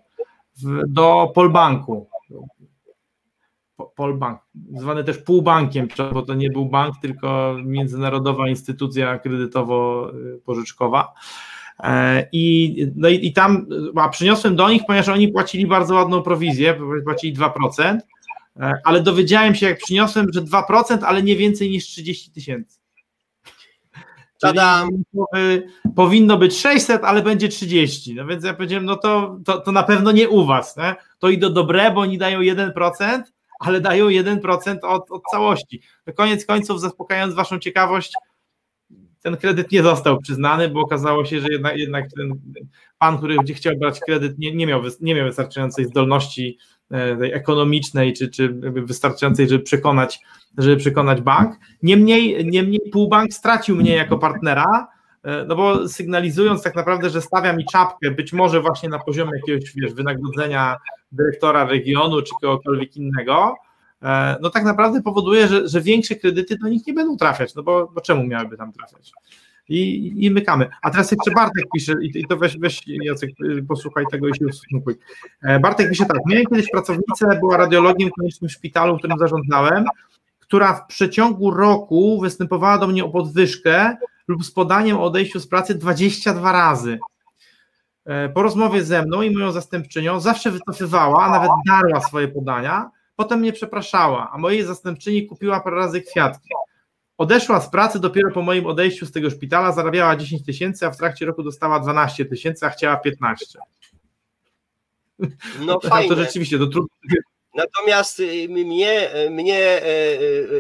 do Polbanku. Polbank, zwany też półbankiem, bo to nie był bank, tylko międzynarodowa instytucja kredytowo-pożyczkowa. E, I, no i, i tam, a przyniosłem do nich, ponieważ oni płacili bardzo ładną prowizję, płacili 2%, E, ale dowiedziałem się, jak przyniosłem, że 2%, ale nie więcej niż 30 tysięcy. Powinno być 600, ale będzie 30. No więc ja powiedziałem, no to, to, to na pewno nie u was. Nie? To i do dobre, bo oni dają 1%, ale dają 1% od, od całości. No koniec końców, zaspokajając waszą ciekawość, ten kredyt nie został przyznany, bo okazało się, że jednak, jednak ten pan, który chciał brać kredyt, nie, nie, miał, nie miał wystarczającej zdolności E, ekonomicznej, czy, czy wystarczającej, żeby przekonać, żeby przekonać bank. Niemniej, niemniej półbank stracił mnie jako partnera, e, no bo sygnalizując tak naprawdę, że stawia mi czapkę, być może właśnie na poziomie jakiegoś wiesz, wynagrodzenia dyrektora regionu, czy kogokolwiek innego, e, no tak naprawdę powoduje, że, że większe kredyty do nich nie będą trafiać, no bo, bo czemu miałyby tam trafiać? I, i mykamy. A teraz jeszcze Bartek pisze, i, to weź, weź Jacek, posłuchaj tego i się ustosunkuj. E, Bartek pisze tak, miałem kiedyś pracownicę, była radiologiem w klinicznym szpitalu, w którym zarządzałem, która w przeciągu roku występowała do mnie o podwyżkę lub z podaniem o odejściu z pracy 22 razy. E, po rozmowie ze mną i moją zastępczynią zawsze wycofywała, a nawet darła swoje podania, potem mnie przepraszała, a mojej zastępczyni kupiła parę razy kwiatki. Odeszła z pracy dopiero po moim odejściu z tego szpitala, zarabiała 10 tysięcy, a w trakcie roku dostała 12 tysięcy, a chciała 15. No fajnie. [LAUGHS] To rzeczywiście, to trudno. Natomiast y, mnie, mnie y,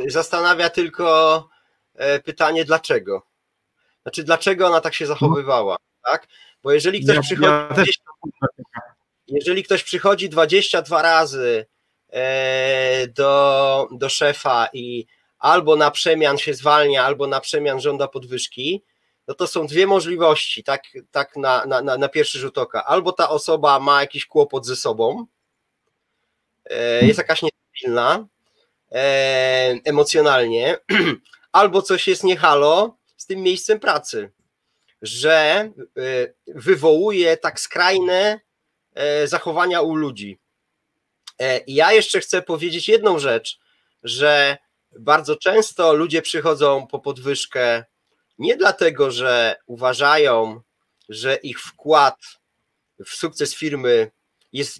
y, zastanawia tylko e, pytanie, dlaczego? Znaczy, dlaczego ona tak się zachowywała, tak? Bo jeżeli ktoś ja, przychodzi. Ja jeżeli ktoś przychodzi 22 razy e, do, do szefa i albo na przemian się zwalnia, albo na przemian żąda podwyżki, no to są dwie możliwości, tak, tak na, na, na pierwszy rzut oka. Albo ta osoba ma jakiś kłopot ze sobą, e, jest jakaś niestabilna e, emocjonalnie, [CLEARS THROAT] albo coś jest niehalo z tym miejscem pracy, że e, wywołuje tak skrajne zachowania u ludzi. Ja jeszcze chcę powiedzieć jedną rzecz, że bardzo często ludzie przychodzą po podwyżkę nie dlatego, że uważają, że ich wkład w sukces firmy jest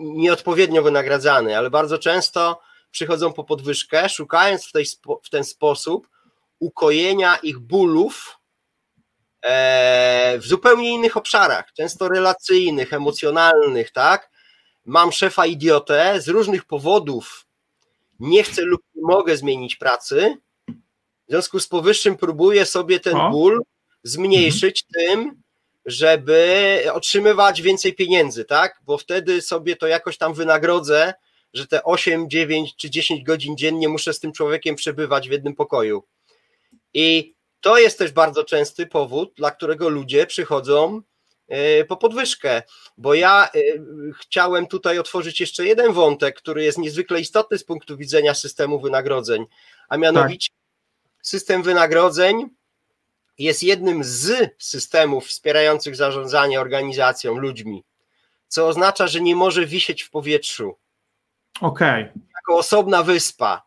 nieodpowiednio wynagradzany, ale bardzo często przychodzą po podwyżkę, szukając w, tej, w ten sposób ukojenia ich bólów e, w zupełnie innych obszarach, często relacyjnych, emocjonalnych, tak? Mam szefa idiotę z różnych powodów, nie chcę lub nie mogę zmienić pracy. W związku z powyższym próbuję sobie ten o. ból zmniejszyć mhm. tym, żeby otrzymywać więcej pieniędzy, tak? Bo wtedy sobie to jakoś tam wynagrodzę, że te 8, 9 czy 10 godzin dziennie muszę z tym człowiekiem przebywać w jednym pokoju. I to jest też bardzo częsty powód, dla którego ludzie przychodzą po podwyżkę, bo ja e, chciałem tutaj otworzyć jeszcze jeden wątek, który jest niezwykle istotny z punktu widzenia systemu wynagrodzeń, a mianowicie tak. system wynagrodzeń jest jednym z systemów wspierających zarządzanie organizacją, ludźmi, co oznacza, że nie może wisieć w powietrzu. Okej. Okay. Jako osobna wyspa,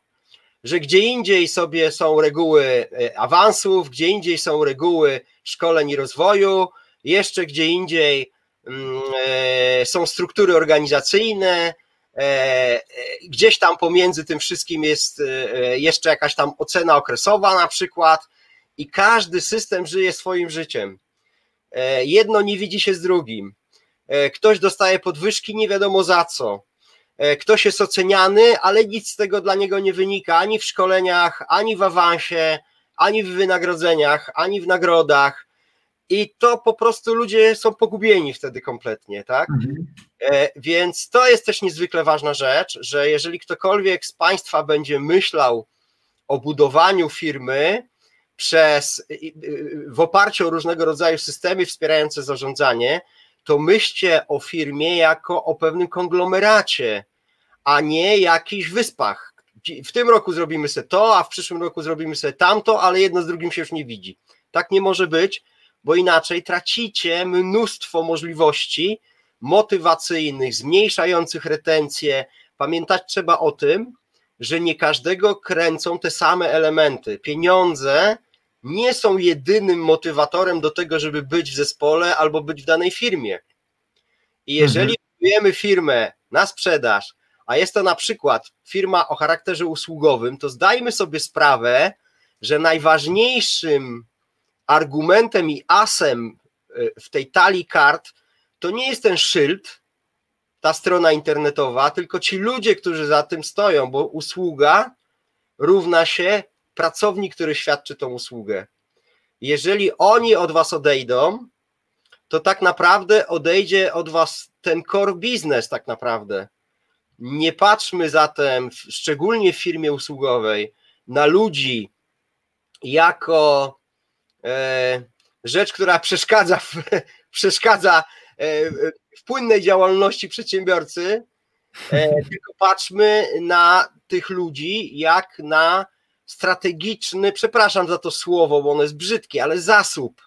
że gdzie indziej sobie są reguły e, awansów, gdzie indziej są reguły szkoleń i rozwoju, jeszcze gdzie indziej mm, e, są struktury organizacyjne, e, gdzieś tam pomiędzy tym wszystkim jest e, jeszcze jakaś tam ocena okresowa na przykład i każdy system żyje swoim życiem. Jedno nie widzi się z drugim. Ktoś dostaje podwyżki nie wiadomo za co. Ktoś jest oceniany, ale nic z tego dla niego nie wynika ani w szkoleniach, ani w awansie, ani w wynagrodzeniach, ani w nagrodach i to po prostu ludzie są pogubieni wtedy kompletnie, tak? Mhm. E, więc to jest też niezwykle ważna rzecz, że jeżeli ktokolwiek z Państwa będzie myślał o budowaniu firmy przez, w oparciu o różnego rodzaju systemy wspierające zarządzanie, to myślcie o firmie jako o pewnym konglomeracie, a nie jakichś wyspach. W tym roku zrobimy sobie to, a w przyszłym roku zrobimy sobie tamto, ale jedno z drugim się już nie widzi. Tak nie może być, bo inaczej tracicie mnóstwo możliwości motywacyjnych, zmniejszających retencję. Pamiętać trzeba o tym, że nie każdego kręcą te same elementy. Pieniądze nie są jedynym motywatorem do tego, żeby być w zespole albo być w danej firmie. I jeżeli mhm. budujemy firmę na sprzedaż, a jest to na przykład firma o charakterze usługowym, to zdajmy sobie sprawę, że najważniejszym argumentem i asem e, w tej talii kart to nie jest ten szyld, ta strona internetowa, tylko ci ludzie, którzy za tym stoją, bo usługa równa się pracownik, który świadczy tą usługę. Jeżeli oni od was odejdą, to tak naprawdę odejdzie od was ten core business, tak naprawdę. Nie patrzmy zatem, szczególnie w firmie usługowej, na ludzi jako rzecz, która przeszkadza w, [LAUGHS] przeszkadza e, w płynnej działalności przedsiębiorcy, e, [LAUGHS] tylko patrzmy na tych ludzi jak na strategiczny, przepraszam za to słowo, bo ono jest brzydkie, ale zasób.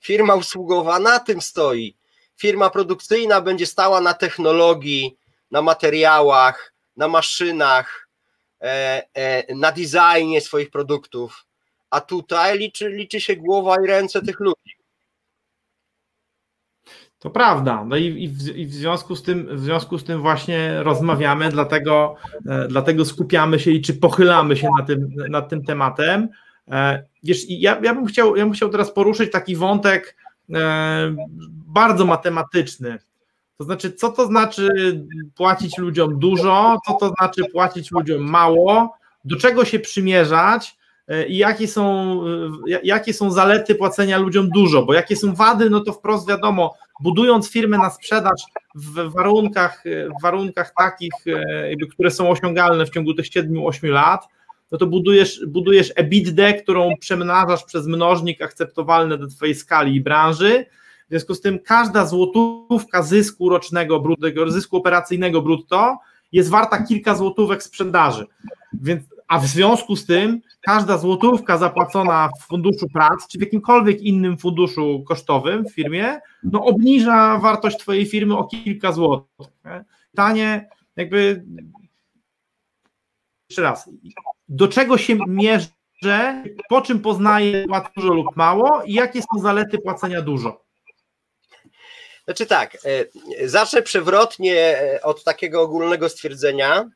Firma usługowa na tym stoi. Firma produkcyjna będzie stała na technologii, na materiałach, na maszynach, e, e, na designie swoich produktów, a tutaj liczy, liczy się głowa i ręce tych ludzi. To prawda. No i, i, w, i, w, związku z tym, w związku z tym właśnie rozmawiamy, dlatego, e, dlatego skupiamy się i czy pochylamy się nad tym, nad tym tematem. E, wiesz, ja, ja, bym chciał, ja bym chciał teraz poruszyć taki wątek e, bardzo matematyczny. To znaczy, co to znaczy płacić ludziom dużo, co to znaczy płacić ludziom mało, do czego się przymierzać i jakie są, e, jakie są zalety płacenia ludziom dużo, bo jakie są wady, no to wprost wiadomo, budując firmę na sprzedaż w warunkach, w warunkach takich, e, jakby, które są osiągalne w ciągu tych 7-8 lat, no to budujesz, budujesz EBITDA, którą przemnażasz przez mnożnik akceptowalny do Twojej skali i branży. W związku z tym każda złotówka zysku rocznego, brutto, zysku operacyjnego brutto jest warta kilka złotówek sprzedaży. Więc, a w związku z tym każda złotówka zapłacona w funduszu prac, czy w jakimkolwiek innym funduszu kosztowym w firmie, no obniża wartość Twojej firmy o kilka złotych. Pytanie, jakby jeszcze raz, do czego się mierzę, po czym poznaję płat dużo lub mało i jakie są zalety płacenia dużo? Znaczy tak, e, zacznę przewrotnie e, od takiego ogólnego stwierdzenia,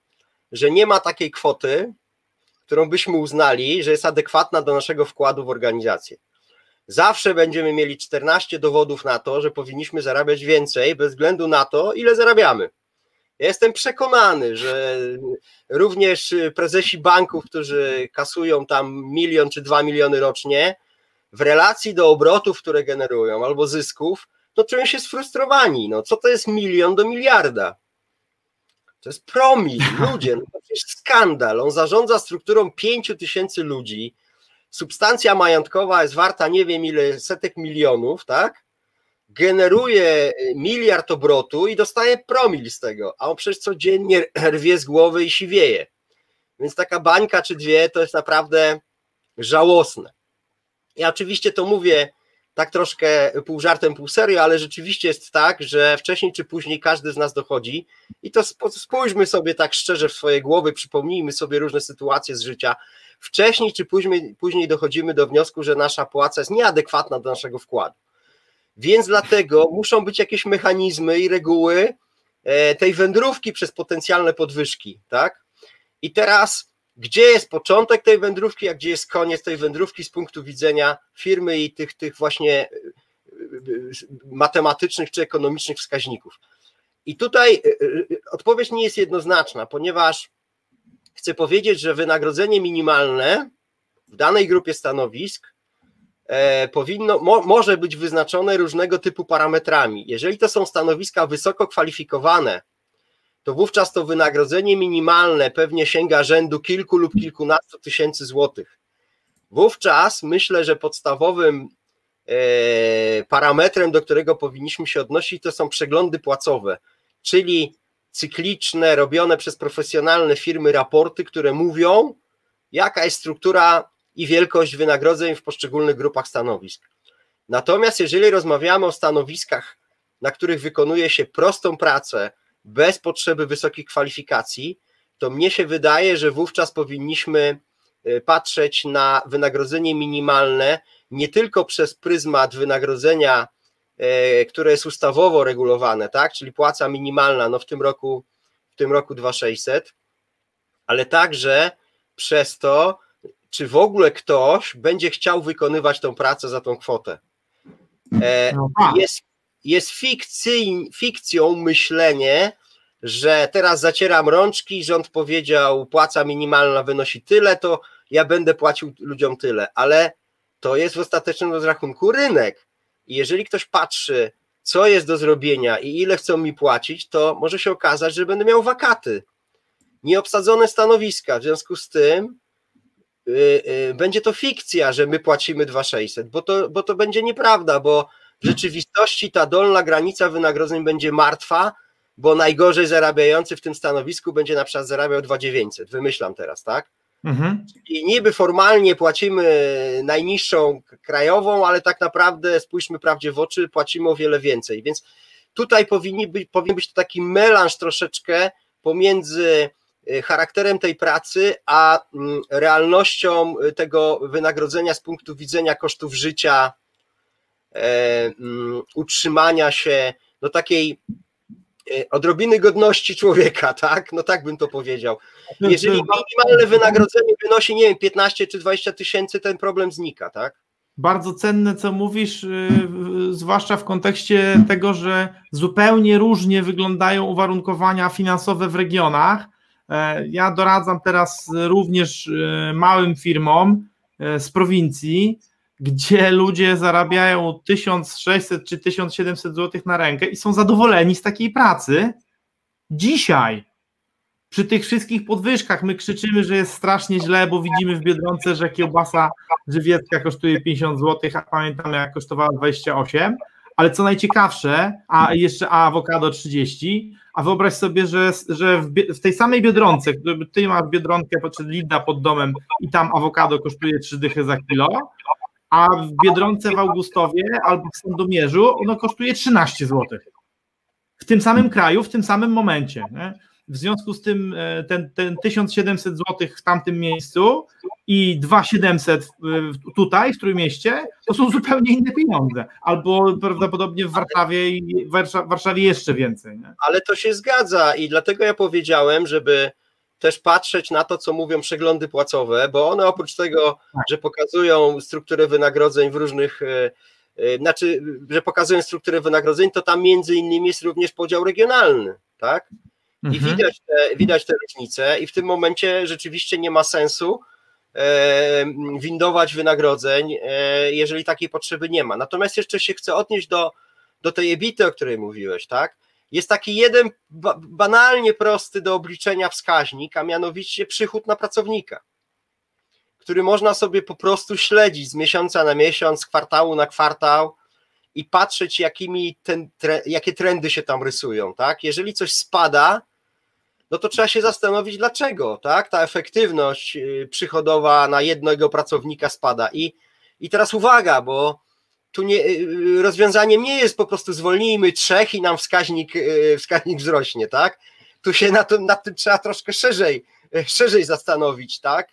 że nie ma takiej kwoty, którą byśmy uznali, że jest adekwatna do naszego wkładu w organizację. Zawsze będziemy mieli 14 dowodów na to, że powinniśmy zarabiać więcej, bez względu na to, ile zarabiamy. Ja jestem przekonany, że również prezesi banków, którzy kasują tam milion czy dwa miliony rocznie, w relacji do obrotów, które generują, albo zysków, to czują się sfrustrowani. No, co to jest milion do miliarda? To jest promil, ludzie, no to jest skandal. On zarządza strukturą pięciu tysięcy ludzi. Substancja majątkowa jest warta nie wiem ile setek milionów, tak? Generuje miliard obrotu i dostaje promil z tego, a on przecież codziennie rwie z głowy i siwieje. Więc taka bańka czy dwie to jest naprawdę żałosne. Ja oczywiście to mówię tak troszkę pół żartem, pół serio, ale rzeczywiście jest tak, że wcześniej czy później każdy z nas dochodzi i to spójrzmy sobie tak szczerze w swoje głowy, przypomnijmy sobie różne sytuacje z życia. Wcześniej czy później, później dochodzimy do wniosku, że nasza płaca jest nieadekwatna do naszego wkładu. Więc dlatego muszą być jakieś mechanizmy i reguły e, tej wędrówki przez potencjalne podwyżki, tak? I teraz gdzie jest początek tej wędrówki, a gdzie jest koniec tej wędrówki z punktu widzenia firmy i tych, tych właśnie e, e, matematycznych czy ekonomicznych wskaźników. I tutaj e, odpowiedź nie jest jednoznaczna, ponieważ chcę powiedzieć, że wynagrodzenie minimalne w danej grupie stanowisk powinno, mo, może być wyznaczone różnego typu parametrami. Jeżeli to są stanowiska wysoko kwalifikowane, to wówczas to wynagrodzenie minimalne pewnie sięga rzędu kilku lub kilkunastu tysięcy złotych. Wówczas myślę, że podstawowym e, parametrem, do którego powinniśmy się odnosić, to są przeglądy płacowe, czyli cykliczne, robione przez profesjonalne firmy raporty, które mówią, jaka jest struktura i wielkość wynagrodzeń w poszczególnych grupach stanowisk. Natomiast jeżeli rozmawiamy o stanowiskach, na których wykonuje się prostą pracę, bez potrzeby wysokich kwalifikacji, to mnie się wydaje, że wówczas powinniśmy e, patrzeć na wynagrodzenie minimalne nie tylko przez pryzmat wynagrodzenia, e, które jest ustawowo regulowane, tak, czyli płaca minimalna, no w tym roku w tym roku 2600, ale także przez to, czy w ogóle ktoś będzie chciał wykonywać tą pracę za tą kwotę. E, no tak. Jest jest fikcją myślenie, że teraz zacieram rączki, rząd powiedział, płaca minimalna wynosi tyle, to ja będę płacił ludziom tyle, ale to jest w ostatecznym rozrachunku rynek. I jeżeli ktoś patrzy, co jest do zrobienia i ile chcą mi płacić, to może się okazać, że będę miał wakaty, nieobsadzone stanowiska. W związku z tym yy, yy, będzie to fikcja, że my płacimy 2600, bo to, bo to będzie nieprawda, bo w rzeczywistości ta dolna granica wynagrodzeń będzie martwa, bo najgorzej zarabiający w tym stanowisku będzie na przykład zarabiał 2900, wymyślam teraz, tak? Mhm. I niby formalnie płacimy najniższą krajową, ale tak naprawdę spójrzmy prawdzie w oczy, płacimy o wiele więcej. Więc tutaj powinien być, powinien być to taki melanż troszeczkę pomiędzy y, charakterem tej pracy, a mm, realnością tego wynagrodzenia z punktu widzenia kosztów życia, utrzymania się, no takiej E, odrobiny godności człowieka, [LAUGHS] tak? No tak bym to powiedział. Jeżeli [LAUGHS] minimalne wynagrodzenie wynosi, nie wiem, 15 czy 20 tysięcy, ten problem znika, tak? Bardzo cenne, co mówisz, y, zwłaszcza w kontekście tego, że zupełnie różnie wyglądają uwarunkowania finansowe w regionach. E, ja doradzam teraz również y, małym firmom e, z prowincji, gdzie ludzie zarabiają 1600 czy 1700 zł na rękę i są zadowoleni z takiej pracy. Dzisiaj, przy tych wszystkich podwyżkach, my krzyczymy, że jest strasznie źle, bo widzimy w Biedronce, że kiełbasa żywiecka kosztuje 50 zł, a pamiętam jak kosztowała 28, ale co najciekawsze, a jeszcze a awokado 30, a wyobraź sobie, że, że w, w, tej samej Biedronce, ty masz Biedronkę, czy Lidda pod domem i tam awokado kosztuje 3 dychy za kilo, a w Biedronce w Augustowie albo w Sandomierzu ono kosztuje 13 zł. W tym samym kraju, w tym samym momencie. Nie? W związku z tym e, ten, ten 1700 zł w tamtym miejscu i 2700 tutaj, w Trójmieście, to są zupełnie inne pieniądze. Albo prawdopodobnie w Warszawie i Warszawie jeszcze więcej. Nie? Ale to się zgadza i dlatego ja powiedziałem, żeby też patrzeć na to, co mówią przeglądy płacowe, bo one oprócz tego, tak. że pokazują strukturę wynagrodzeń w różnych, e, e, znaczy, że pokazują strukturę wynagrodzeń, to tam między innymi jest również podział regionalny, tak? I mhm. widać, te, widać te różnice, i w tym momencie rzeczywiście nie ma sensu e, windować wynagrodzeń, jeżeli takiej potrzeby nie ma. Natomiast jeszcze się chcę odnieść do, do tej ebity, o której mówiłeś, tak? Jest taki jeden banalnie prosty do obliczenia wskaźnik, a mianowicie przychód na pracownika, który można sobie po prostu śledzić z miesiąca na miesiąc, z kwartału na kwartał i patrzeć, jakimi ten, jakie trendy się tam rysują. Tak? Jeżeli coś spada, no to trzeba się zastanowić, dlaczego tak? ta efektywność y, przychodowa na jednego pracownika spada. I, i teraz uwaga, bo tu nie, y, rozwiązaniem nie jest po prostu zwolnijmy trzech i nam wskaźnik, y, wskaźnik wzrośnie, tak? Tu się na, to, na tym trzeba troszkę szerzej, y, szerzej zastanowić, tak?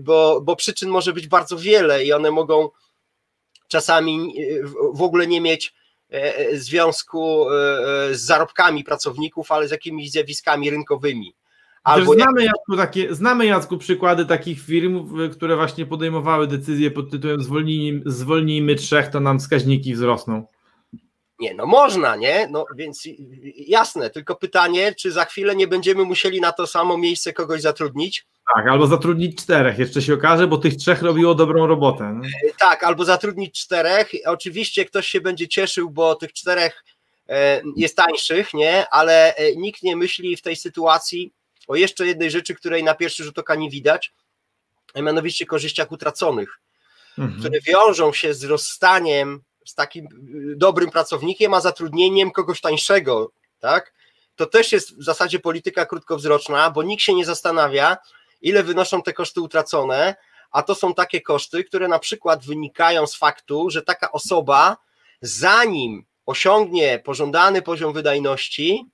Bo, bo przyczyn może być bardzo wiele i one mogą czasami w ogóle nie mieć związku z zarobkami pracowników, ale z jakimiś zjawiskami rynkowymi. Albo znamy. Jacku, takie, znamy Jacku przykłady takich firm, które właśnie podejmowały decyzję pod tytułem zwolnijmy, zwolnijmy trzech, to nam wskaźniki wzrosną. Nie, no można, nie? No więc jasne, tylko pytanie, czy za chwilę nie będziemy musieli na to samo miejsce kogoś zatrudnić? Tak, albo zatrudnić czterech, jeszcze się okaże, bo tych trzech robiło dobrą robotę. Nie? Tak, albo zatrudnić czterech. Oczywiście ktoś się będzie cieszył, bo tych czterech e, jest tańszych, nie? Ale e, nikt nie myśli w tej sytuacji, o jeszcze jednej rzeczy, której na pierwszy rzut oka nie widać, a mianowicie korzyściach utraconych, mhm. które wiążą się z rozstaniem z takim y, dobrym pracownikiem, a zatrudnieniem kogoś tańszego, tak? To też jest w zasadzie polityka krótkowzroczna, bo nikt się nie zastanawia, ile wynoszą te koszty utracone, a to są takie koszty, które na przykład wynikają z faktu, że taka osoba, zanim osiągnie pożądany poziom wydajności,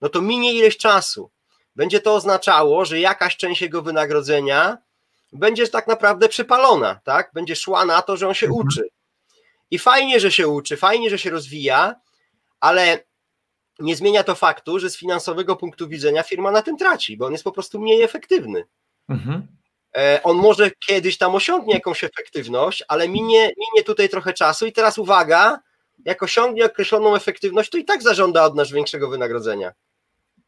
no to minie ileś czasu będzie to oznaczało, że jakaś część jego wynagrodzenia będzie tak naprawdę przypalona, tak? Będzie szła na to, że on się mhm. uczy. I fajnie, że się uczy, fajnie, że się rozwija, ale nie zmienia to faktu, że z finansowego punktu widzenia firma na tym traci, bo on jest po prostu mniej efektywny. Mhm. E, on może kiedyś tam osiągnie jakąś efektywność, ale minie, minie tutaj trochę czasu i teraz uwaga, jak osiągnie określoną efektywność, to i tak zażąda od nas większego wynagrodzenia.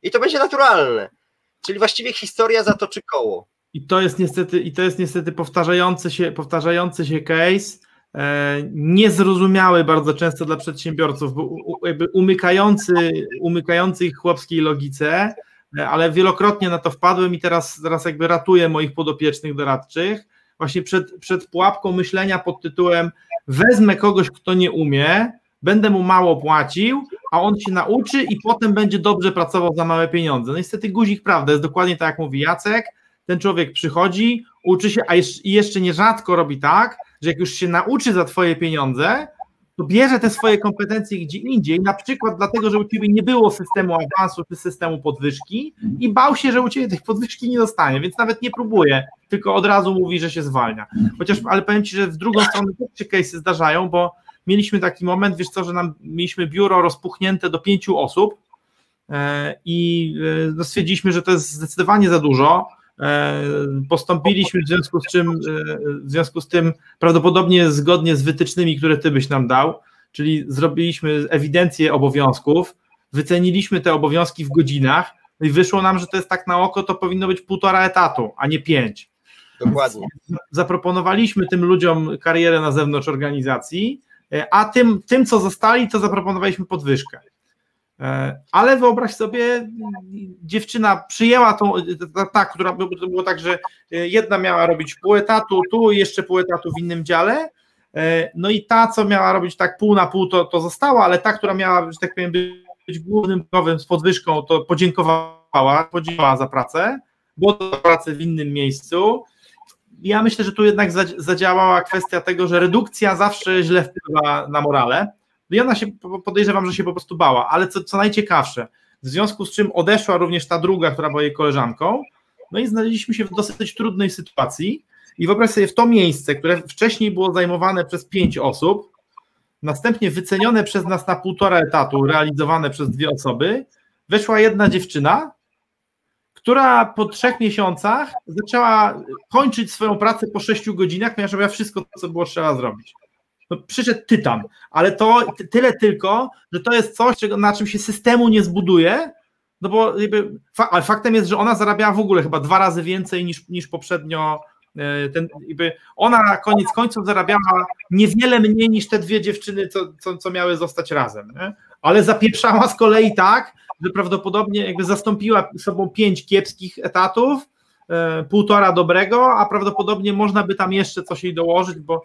I to będzie naturalne. Czyli właściwie historia zatoczy koło. I to jest niestety, i to jest niestety powtarzający się, powtarzający się case, e, niezrozumiały bardzo często dla przedsiębiorców, bo jakby umykający, umykający ich chłopskiej logice, e, ale wielokrotnie na to wpadłem i teraz, teraz jakby ratuję moich podopiecznych doradczych, właśnie przed, przed pułapką myślenia pod tytułem wezmę kogoś, kto nie umie, będę mu mało płacił, a on się nauczy i potem będzie dobrze pracował za małe pieniądze. No niestety guzik prawda, jest dokładnie tak jak mówi Jacek, ten człowiek przychodzi, uczy się, a jeszcze nierzadko robi tak, że jak już się nauczy za twoje pieniądze, to bierze te swoje kompetencje gdzie indziej, na przykład dlatego, że u ciebie nie było systemu awansu czy systemu podwyżki i bał się, że u ciebie tej podwyżki nie dostanie, więc nawet nie próbuje, tylko od razu mówi, że się zwalnia. Chociaż, ale powiem ci, że w drugą stronę też się case'y zdarzają, bo mieliśmy taki moment, wiesz co, że nam mieliśmy biuro rozpuchnięte do pięciu osób e, i e, no, stwierdziliśmy, że to jest zdecydowanie za dużo, E, postąpiliśmy w związku z czym, w związku z tym prawdopodobnie zgodnie z wytycznymi, które ty byś nam dał, czyli zrobiliśmy ewidencję obowiązków, wyceniliśmy te obowiązki w godzinach no i wyszło nam, że to jest tak na oko, to powinno być półtora etatu, a nie pięć. Dokładnie. Zaproponowaliśmy tym ludziom karierę na zewnątrz organizacji, a tym, tym co zostali, to zaproponowaliśmy podwyżkę. E, ale wyobraź sobie, dziewczyna przyjęła tą, ta, ta, która było tak, że jedna miała robić pół etatu tu, jeszcze pół etatu w innym dziale. E, no i ta, co miała robić tak pół na pół, to, to została, ale ta, która miała, że tak powiem, być głównym nowym z podwyżką, to podziękowała, podziękowała za pracę, bo to pracę w innym miejscu. Ja myślę, że tu jednak zadziałała kwestia tego, że redukcja zawsze źle wpływa na morale. No i ona się, podejrzewam, że się po prostu bała, ale co, co najciekawsze, w związku z czym odeszła również ta druga, która była jej koleżanką, no i znaleźliśmy się w dosyć trudnej sytuacji. I wyobraź sobie w to miejsce, które wcześniej było zajmowane przez pięć osób, następnie wycenione przez nas na półtora etatu, realizowane przez dwie osoby, weszła jedna dziewczyna, która po trzech miesiącach zaczęła kończyć swoją pracę po sześciu godzinach, ponieważ robiła wszystko, co było trzeba zrobić no przyszedł tytan, ale to tyle tylko, że to jest coś, na czym się systemu nie zbuduje, no bo jakby, ale faktem jest, że ona zarabiała w ogóle chyba dwa razy więcej niż, niż poprzednio. E, ten, jakby ona na koniec końców zarabiała niewiele mniej niż te dwie dziewczyny, co, co, co miały zostać razem, nie? Ale zapieprzała z kolei tak, że prawdopodobnie jakby zastąpiła sobą pięć kiepskich etatów, E, półtora dobrego, a prawdopodobnie można by tam jeszcze coś jej dołożyć, bo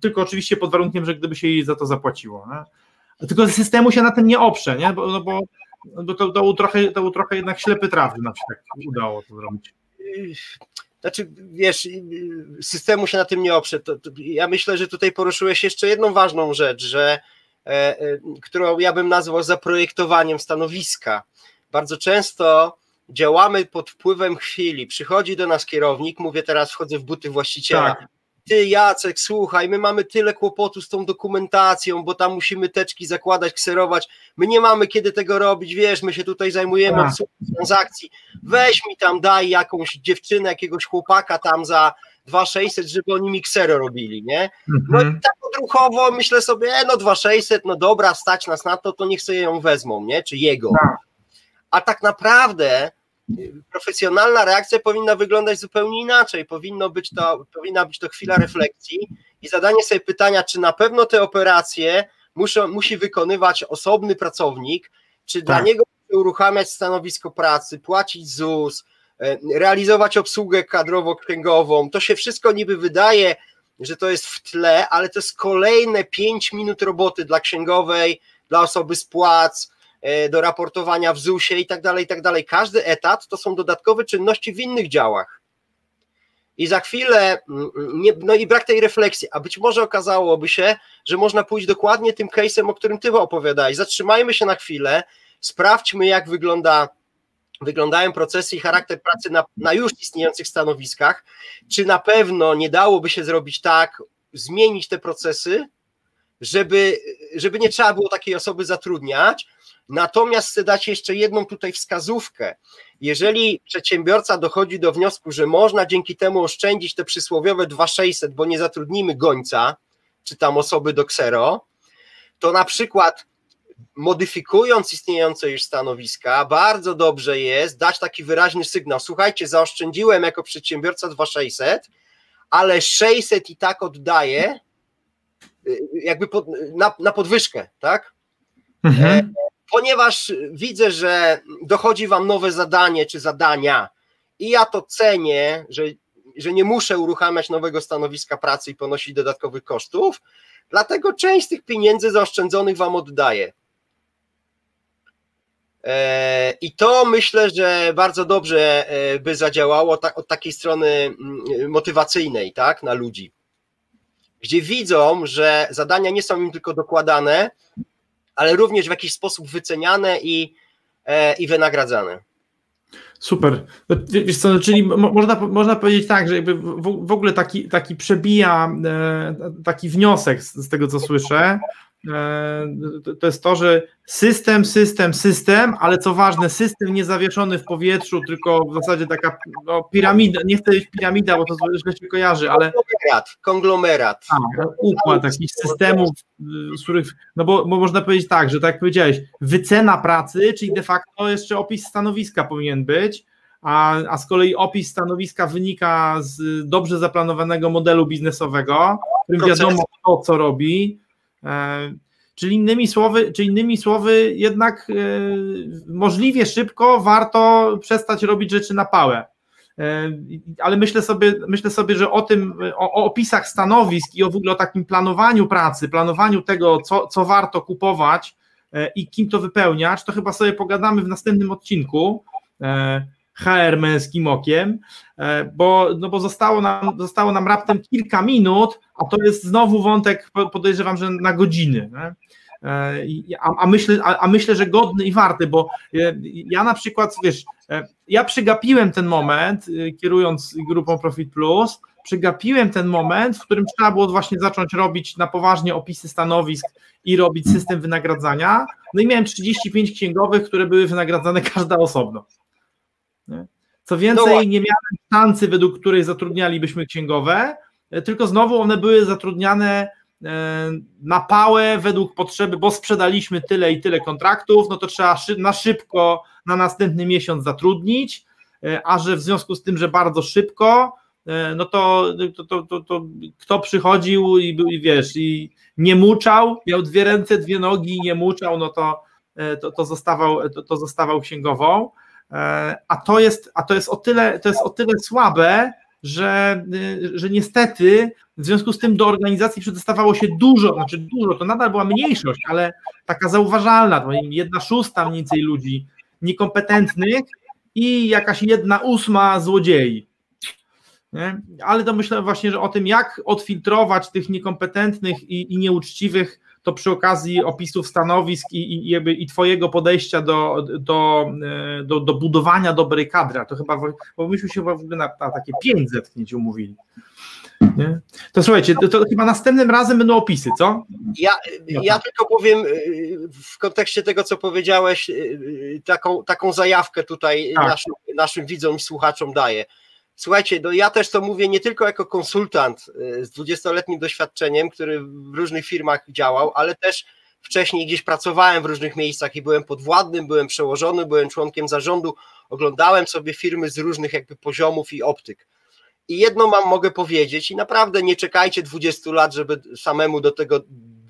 tylko oczywiście pod warunkiem, że gdyby się jej za to zapłaciło. Nie? Tylko systemu się na tym nie oprze, nie? Bo, no bo, to, to, był trochę, to był trochę jednak ślepy traf, nam się tak udało to zrobić. Znaczy, wiesz, systemu się na tym nie oprze. To, to, ja myślę, że tutaj poruszyłeś jeszcze jedną ważną rzecz, że, którą ja bym nazwał zaprojektowaniem stanowiska. Bardzo często działamy pod wpływem chwili. Przychodzi do nas kierownik, mówię teraz, wchodzę w buty właściciela. Tak. Ty, Jacek, słuchaj, my mamy tyle kłopotu z tą dokumentacją, bo tam musimy teczki zakładać, kserować. My nie mamy kiedy tego robić, wiesz, my się tutaj zajmujemy tak. transakcji. Weź mi tam, daj jakąś dziewczynę, jakiegoś chłopaka tam za 2600, żeby oni mi ksero robili, nie? No mhm. i tak odruchowo myślę sobie, e, no 2600, no dobra, stać nas na to, to niech sobie ją wezmą, nie? Czy jego. Tak. A tak naprawdę profesjonalna reakcja powinna wyglądać zupełnie inaczej. Powinno być to, powinna być to chwila refleksji i zadanie sobie pytania, czy na pewno te operacje muszą, musi wykonywać osobny pracownik, czy tak. dla niego uruchamiać stanowisko pracy, płacić ZUS, e, realizować obsługę kadrowo-księgową. To się wszystko niby wydaje, że to jest w tle, ale to jest kolejne 5 minut roboty dla księgowej, dla osoby z płac, do raportowania w ZUS-ie i tak dalej, i tak dalej. Każdy etat to są dodatkowe czynności w innych działach. I za chwilę, mm, nie, no i brak tej refleksji, a być może okazałoby się, że można pójść dokładnie tym case'em, o którym ty opowiadałeś. Zatrzymajmy się na chwilę, sprawdźmy, jak wygląda, wyglądają procesy i charakter pracy na, na już istniejących stanowiskach. Czy na pewno nie dałoby się zrobić tak, zmienić te procesy, żeby, żeby nie trzeba było takiej osoby zatrudniać, Natomiast chcę dać jeszcze jedną tutaj wskazówkę. Jeżeli przedsiębiorca dochodzi do wniosku, że można dzięki temu oszczędzić te przysłowiowe 2600, bo nie zatrudnimy gońca, czy tam osoby do ksero, to na przykład modyfikując istniejące już stanowiska, bardzo dobrze jest dać taki wyraźny sygnał. Słuchajcie, zaoszczędziłem jako przedsiębiorca 2600, ale 600 i tak oddaję y, jakby pod, na, na podwyżkę, tak? Mhm. E, ponieważ widzę, że dochodzi Wam nowe zadanie czy zadania i ja to cenię, że, że nie muszę uruchamiać nowego stanowiska pracy i ponosić dodatkowych kosztów, dlatego część z tych pieniędzy zaoszczędzonych Wam oddaję. E, I to myślę, że bardzo dobrze e, by zadziałało od takiej strony mm, motywacyjnej, tak, na ludzi, gdzie widzą, że zadania nie są im tylko dokładane, ale również w jakiś sposób wyceniane i, e, i wynagradzane. Super. No, wiesz co, czyli można, można powiedzieć tak, że jakby w, ogóle taki, taki przebija taki wniosek z, z tego, co słyszę, E, to jest to, że system, system, system, ale co ważne, system nie zawieszony w powietrzu, tylko w zasadzie taka no, piramida, nie chcę powiedzieć piramida, bo to źle się kojarzy, ale... Konglomerat, konglomerat. Tak, układ jakichś systemów, z których, no bo, bo można powiedzieć tak, że tak jak powiedziałeś, wycena pracy, czyli de facto jeszcze opis stanowiska powinien być, a, a z kolei opis stanowiska wynika z dobrze zaplanowanego modelu biznesowego, w którym wiadomo kto co robi, E, czyli innymi słowy, czy innymi słowy, jednak e, możliwie szybko warto przestać robić rzeczy na pałę. E, ale myślę sobie, myślę sobie, że o tym, o, o opisach stanowisk i o w ogóle o takim planowaniu pracy, planowaniu tego, co, co warto kupować i kim to wypełniać, to chyba sobie pogadamy w następnym odcinku. HR męskim okiem, e, bo, no bo zostało, nam, zostało nam raptem kilka minut, a to jest znowu wątek, podejrzewam, że na godziny. Nie? E, a, a, myślę, a, a, myślę, że godny i warty, bo e, ja na przykład, wiesz, ja przygapiłem ten moment, kierując grupą Profit Plus, przygapiłem ten moment, w którym trzeba było właśnie zacząć robić na poważnie opisy stanowisk i robić system wynagradzania. No i miałem 35 księgowych, które były wynagradzane [LAUGHS] każda osobno. Co więcej, no nie miałem sztansy, według której zatrudnialibyśmy księgowe, e, tylko znowu one były zatrudniane e, na pałę według potrzeby, bo sprzedaliśmy tyle i tyle kontraktów, no to trzeba na szybko na następny miesiąc zatrudnić, e, a że w związku z tym, że bardzo szybko, no to, to, to, to, to kto przychodził i, był, i wiesz, i nie muczał, miał dwie ręce, dwie nogi i nie muczał, no to, to, to, zostawał, to, to zostawał księgową. E, a to jest, a to jest o tyle, to jest o tyle słabe, że, y, że niestety w związku z tym do organizacji przedostawało się dużo, znaczy dużo, to nadal była mniejszość, ale taka zauważalna, to jedna szósta mniej więcej ludzi niekompetentnych i jakaś jedna ósma złodziei. Nie? Ale to myślę właśnie, że o tym, jak odfiltrować tych niekompetentnych i, i nieuczciwych to przy okazji opisów stanowisk i, i, i Twojego podejścia do, do, e, do, do budowania dobrej kadry, to chyba, bo myśmy się w ogóle na, na takie 5 zetknięć umówili. Nie? To słuchajcie, to, to, chyba następnym razem będą opisy, co? Ja, ja tylko powiem e, w kontekście tego, co powiedziałeś, e, taką, taką zajawkę tutaj tak. naszym, naszym widzom i słuchaczom daję. Słuchajcie, no ja też to mówię nie tylko jako konsultant y, z 20-letnim doświadczeniem, który w różnych firmach działał, ale też wcześniej gdzieś pracowałem w różnych miejscach i byłem podwładnym, byłem przełożonym, byłem członkiem zarządu, oglądałem sobie firmy z różnych jakby poziomów i optyk. I jedno mam mogę powiedzieć i naprawdę nie czekajcie 20 lat, żeby samemu do tego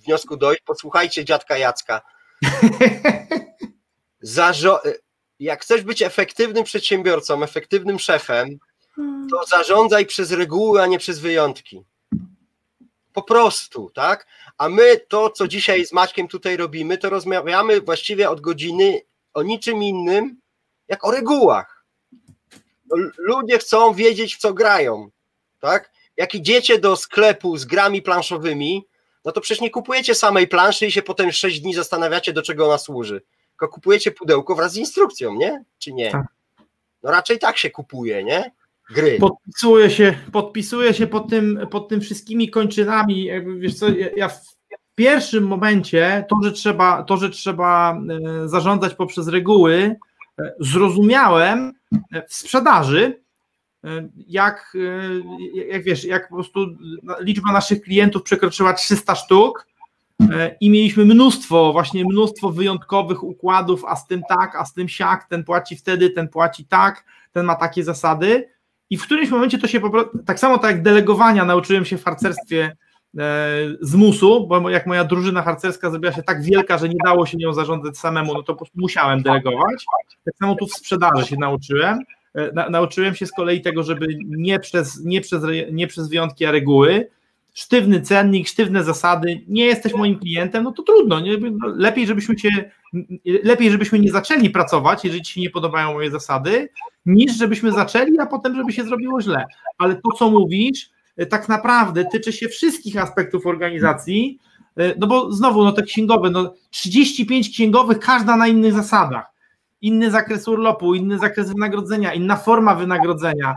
wniosku dojść, posłuchajcie dziadka Jacka. [LAUGHS] Zarzo- jak chcesz być efektywnym przedsiębiorcą, efektywnym szefem, to zarządzaj przez reguły, a nie przez wyjątki. Po prostu, tak? A my to, co dzisiaj z Maćkiem tutaj robimy, to rozmawiamy właściwie od godziny o niczym innym, jak o regułach. Ludzie chcą wiedzieć, w co grają, tak? Jak idziecie do sklepu z grami planszowymi, no to przecież nie kupujecie samej planszy i się potem 6 dni zastanawiacie, do czego ona służy. Tylko kupujecie pudełko wraz z instrukcją, nie? Czy nie? Tak. No raczej tak się kupuje, nie? Gry. Podpisuję się, podpisuję się pod tym, pod tym wszystkimi kończynami. Wiesz co, ja w pierwszym momencie to, że trzeba, to, że trzeba e, zarządzać poprzez reguły, e, zrozumiałem w sprzedaży, e, jak, jak wiesz, jak po prostu liczba naszych klientów przekroczyła 300 sztuk i mieliśmy mnóstwo, właśnie mnóstwo wyjątkowych układów, a z tym tak, a z tym siak, ten płaci wtedy, ten płaci tak, ten ma takie zasady i w którymś momencie to się po prostu, tak samo tak jak delegowania nauczyłem się w harcerstwie e, z musu, bo jak moja drużyna harcerska zrobiła się tak wielka, że nie dało się nią zarządzać samemu, no to po prostu musiałem delegować. Tak samo tu w sprzedaży się nauczyłem. E, na, nauczyłem się z kolei tego, żeby nie przez, nie, przez, nie przez wyjątki, a reguły. sztywny cennik, sztywne zasady, nie jesteś moim klientem, no to trudno. Nie? No, lepiej, żebyśmy się, lepiej, żebyśmy nie zaczęli pracować, jeżeli ci się nie podobają moje zasady, niż żebyśmy zaczęli, a potem, żeby się zrobiło źle. Ale to, co mówisz, tak naprawdę tyczy się wszystkich aspektów organizacji, no bo znowu, no te księgowe, no 35 księgowych, każda na innych zasadach. Inny zakres urlopu, inny zakres wynagrodzenia, inna forma wynagrodzenia.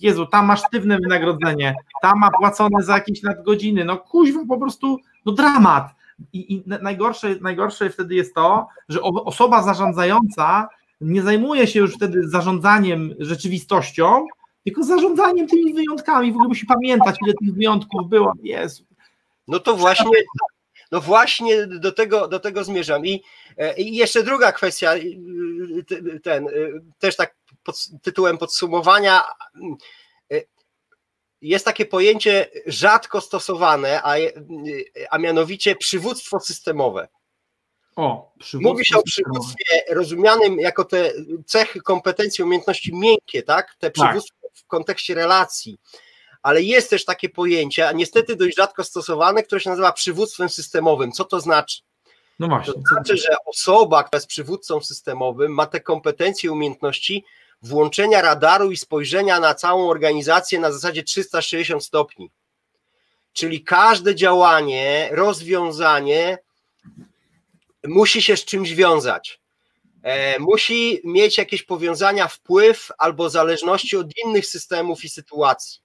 Jezu, tam masz sztywne wynagrodzenie, tam ma płacone za jakieś nadgodziny. No kuźwa, po prostu, no dramat. I, i najgorsze, najgorsze wtedy jest to, że osoba zarządzająca nie zajmuje się już wtedy zarządzaniem rzeczywistością, tylko zarządzaniem tymi wyjątkami. W ogóle musi pamiętać, ile tych wyjątków było. Jezu. No to właśnie, no właśnie do tego, do tego zmierzam. I, e, I jeszcze druga kwestia, ten, też tak pod tytułem podsumowania. E, jest takie pojęcie rzadko stosowane, a, a mianowicie przywództwo systemowe. O, Mówi się o przywództwie rozumianym jako te cechy, kompetencje, umiejętności miękkie, tak? Te tak. przywództwo tak. w kontekście relacji ale jest też takie pojęcie, a niestety dość rzadko stosowane, które się nazywa przywództwem systemowym. Co to znaczy? No właśnie. To znaczy, że osoba, która jest przywódcą systemowym, ma te kompetencje, umiejętności włączenia radaru i spojrzenia na całą organizację na zasadzie 360 stopni. Czyli każde działanie, rozwiązanie musi się z czymś wiązać. E, musi mieć jakieś powiązania, wpływ albo zależności od innych systemów i sytuacji.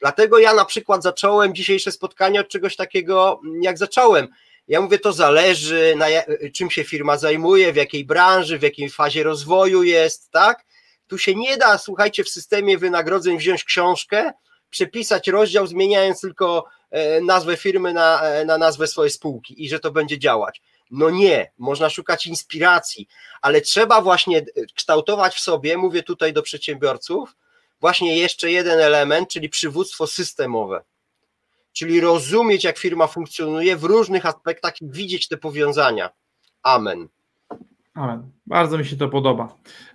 Dlatego ja na przykład zacząłem dzisiejsze spotkanie od czegoś takiego, jak zacząłem. Ja mówię, to zależy, na czym się firma zajmuje, w jakiej branży, w jakiej fazie rozwoju jest, tak? Tu się nie da, słuchajcie, w systemie wynagrodzeń wziąć książkę, przepisać rozdział, zmieniając tylko e, nazwę firmy na, e, na nazwę swojej spółki i że to będzie działać. No nie, można szukać inspiracji, ale trzeba właśnie kształtować w sobie, mówię tutaj do przedsiębiorców, właśnie jeszcze jeden element, czyli przywództwo systemowe. Czyli rozumieć, jak firma funkcjonuje w różnych aspektach i widzieć te powiązania. Amen. Amen. Bardzo mi się to podoba.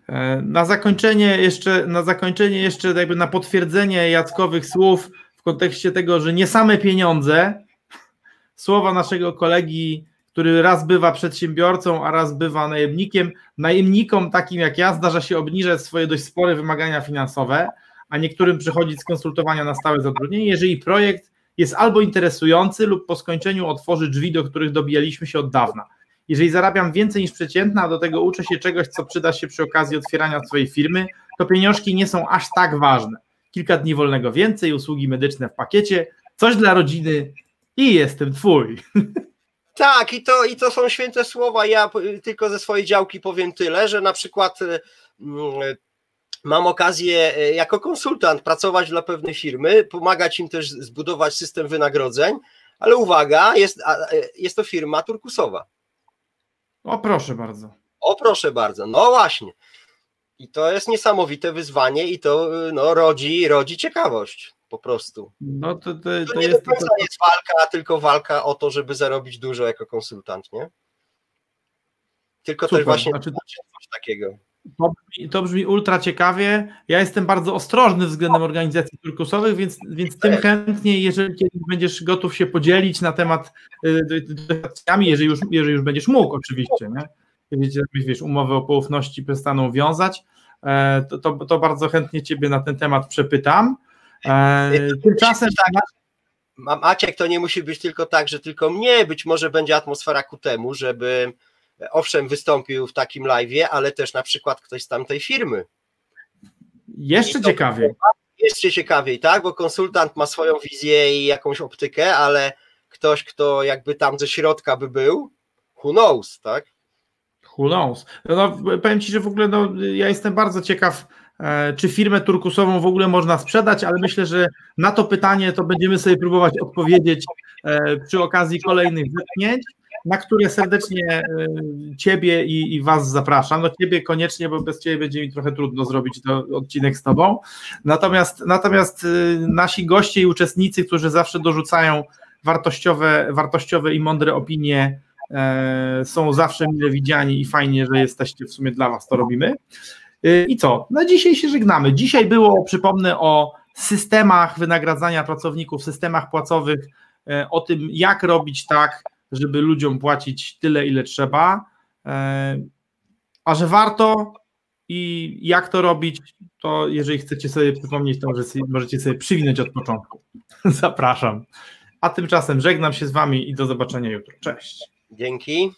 E, na zakończenie jeszcze, na zakończenie jeszcze jakby na potwierdzenie Jackowych słów w kontekście tego, że nie same pieniądze, [LAUGHS] słowa naszego kolegi który raz bywa przedsiębiorcą, a raz bywa najemnikiem. Najemnikom takim jak ja zdarza się obniżać swoje dość spore wymagania finansowe, a niektórym przychodzić z konsultowania na stałe zatrudnienie, jeżeli projekt jest albo interesujący lub po skończeniu otworzy drzwi, do których dobijaliśmy się od dawna. Jeżeli zarabiam więcej niż przeciętna, a do tego uczę się czegoś, co przyda się przy okazji otwierania swojej firmy, to pieniążki nie są aż tak ważne. Kilka dni wolnego więcej, usługi medyczne w pakiecie, coś dla rodziny i jestem twój. [LAUGHS] Tak, i to, i to są święte słowa. Ja tylko ze swojej działki powiem tyle, że na przykład y, mm, mam okazję y, jako konsultant pracować dla pewnej firmy, pomagać im też zbudować system wynagrodzeń, ale uwaga, jest, y, jest to firma turkusowa. O proszę bardzo. O proszę bardzo, no właśnie. I to jest niesamowite wyzwanie i to no, rodzi, rodzi ciekawość po prostu. No to, to, to, to nie jest, do końca jest walka, tylko walka o to, żeby zarobić dużo jako konsultant, nie? Tylko Super. też właśnie znaczy, coś takiego. To brzmi, to brzmi ultra ciekawie. Ja jestem bardzo ostrożny względem organizacji turkusowych, więc, więc tym chętnie, jeżeli kiedyś będziesz gotów się podzielić na temat y, doświadczeniami, jeżeli już, jeżeli już będziesz mógł, oczywiście, nie? Jeżeli wiesz, umowy o poufności przestaną wiązać, e, to, to, to bardzo chętnie Ciebie na ten temat przepytam. E, tymczasem tak, Maciek, to nie musi być tylko tak, że tylko mnie, być może będzie atmosfera ku temu, żeby owszem wystąpił w takim live'ie, ale też na przykład ktoś z tamtej firmy. Jeszcze ciekawiej. Jeszcze ciekawiej, tak, bo konsultant ma swoją wizję i jakąś optykę, ale ktoś, kto jakby tam ze środka by był, who knows, tak? Who knows. No, powiem Ci, że w ogóle no, ja jestem bardzo ciekaw, E, czy firmę turkusową w ogóle można sprzedać, ale myślę, że na to pytanie to będziemy sobie próbować odpowiedzieć e, przy okazji kolejnych zetknięć, na które serdecznie e, Ciebie i, i Was zapraszam. No Ciebie koniecznie, bo bez Ciebie będzie mi trochę trudno zrobić to odcinek z Tobą. Natomiast, natomiast nasi goście i uczestnicy, którzy zawsze dorzucają wartościowe, wartościowe i mądre opinie, są zawsze mile widziani i fajnie, że jesteście w sumie dla Was, to robimy. Y, I co? Na dzisiaj się żegnamy. Dzisiaj było, przypomnę, o systemach wynagradzania pracowników, systemach płacowych, e, o tym, jak robić tak, żeby ludziom płacić tyle, ile trzeba. E, a że warto i jak to robić, to jeżeli chcecie sobie przypomnieć, to możecie sobie przywinąć od początku. [LAUGHS] Zapraszam. A tymczasem żegnam się z Wami i do zobaczenia jutro. Cześć. Dzięki.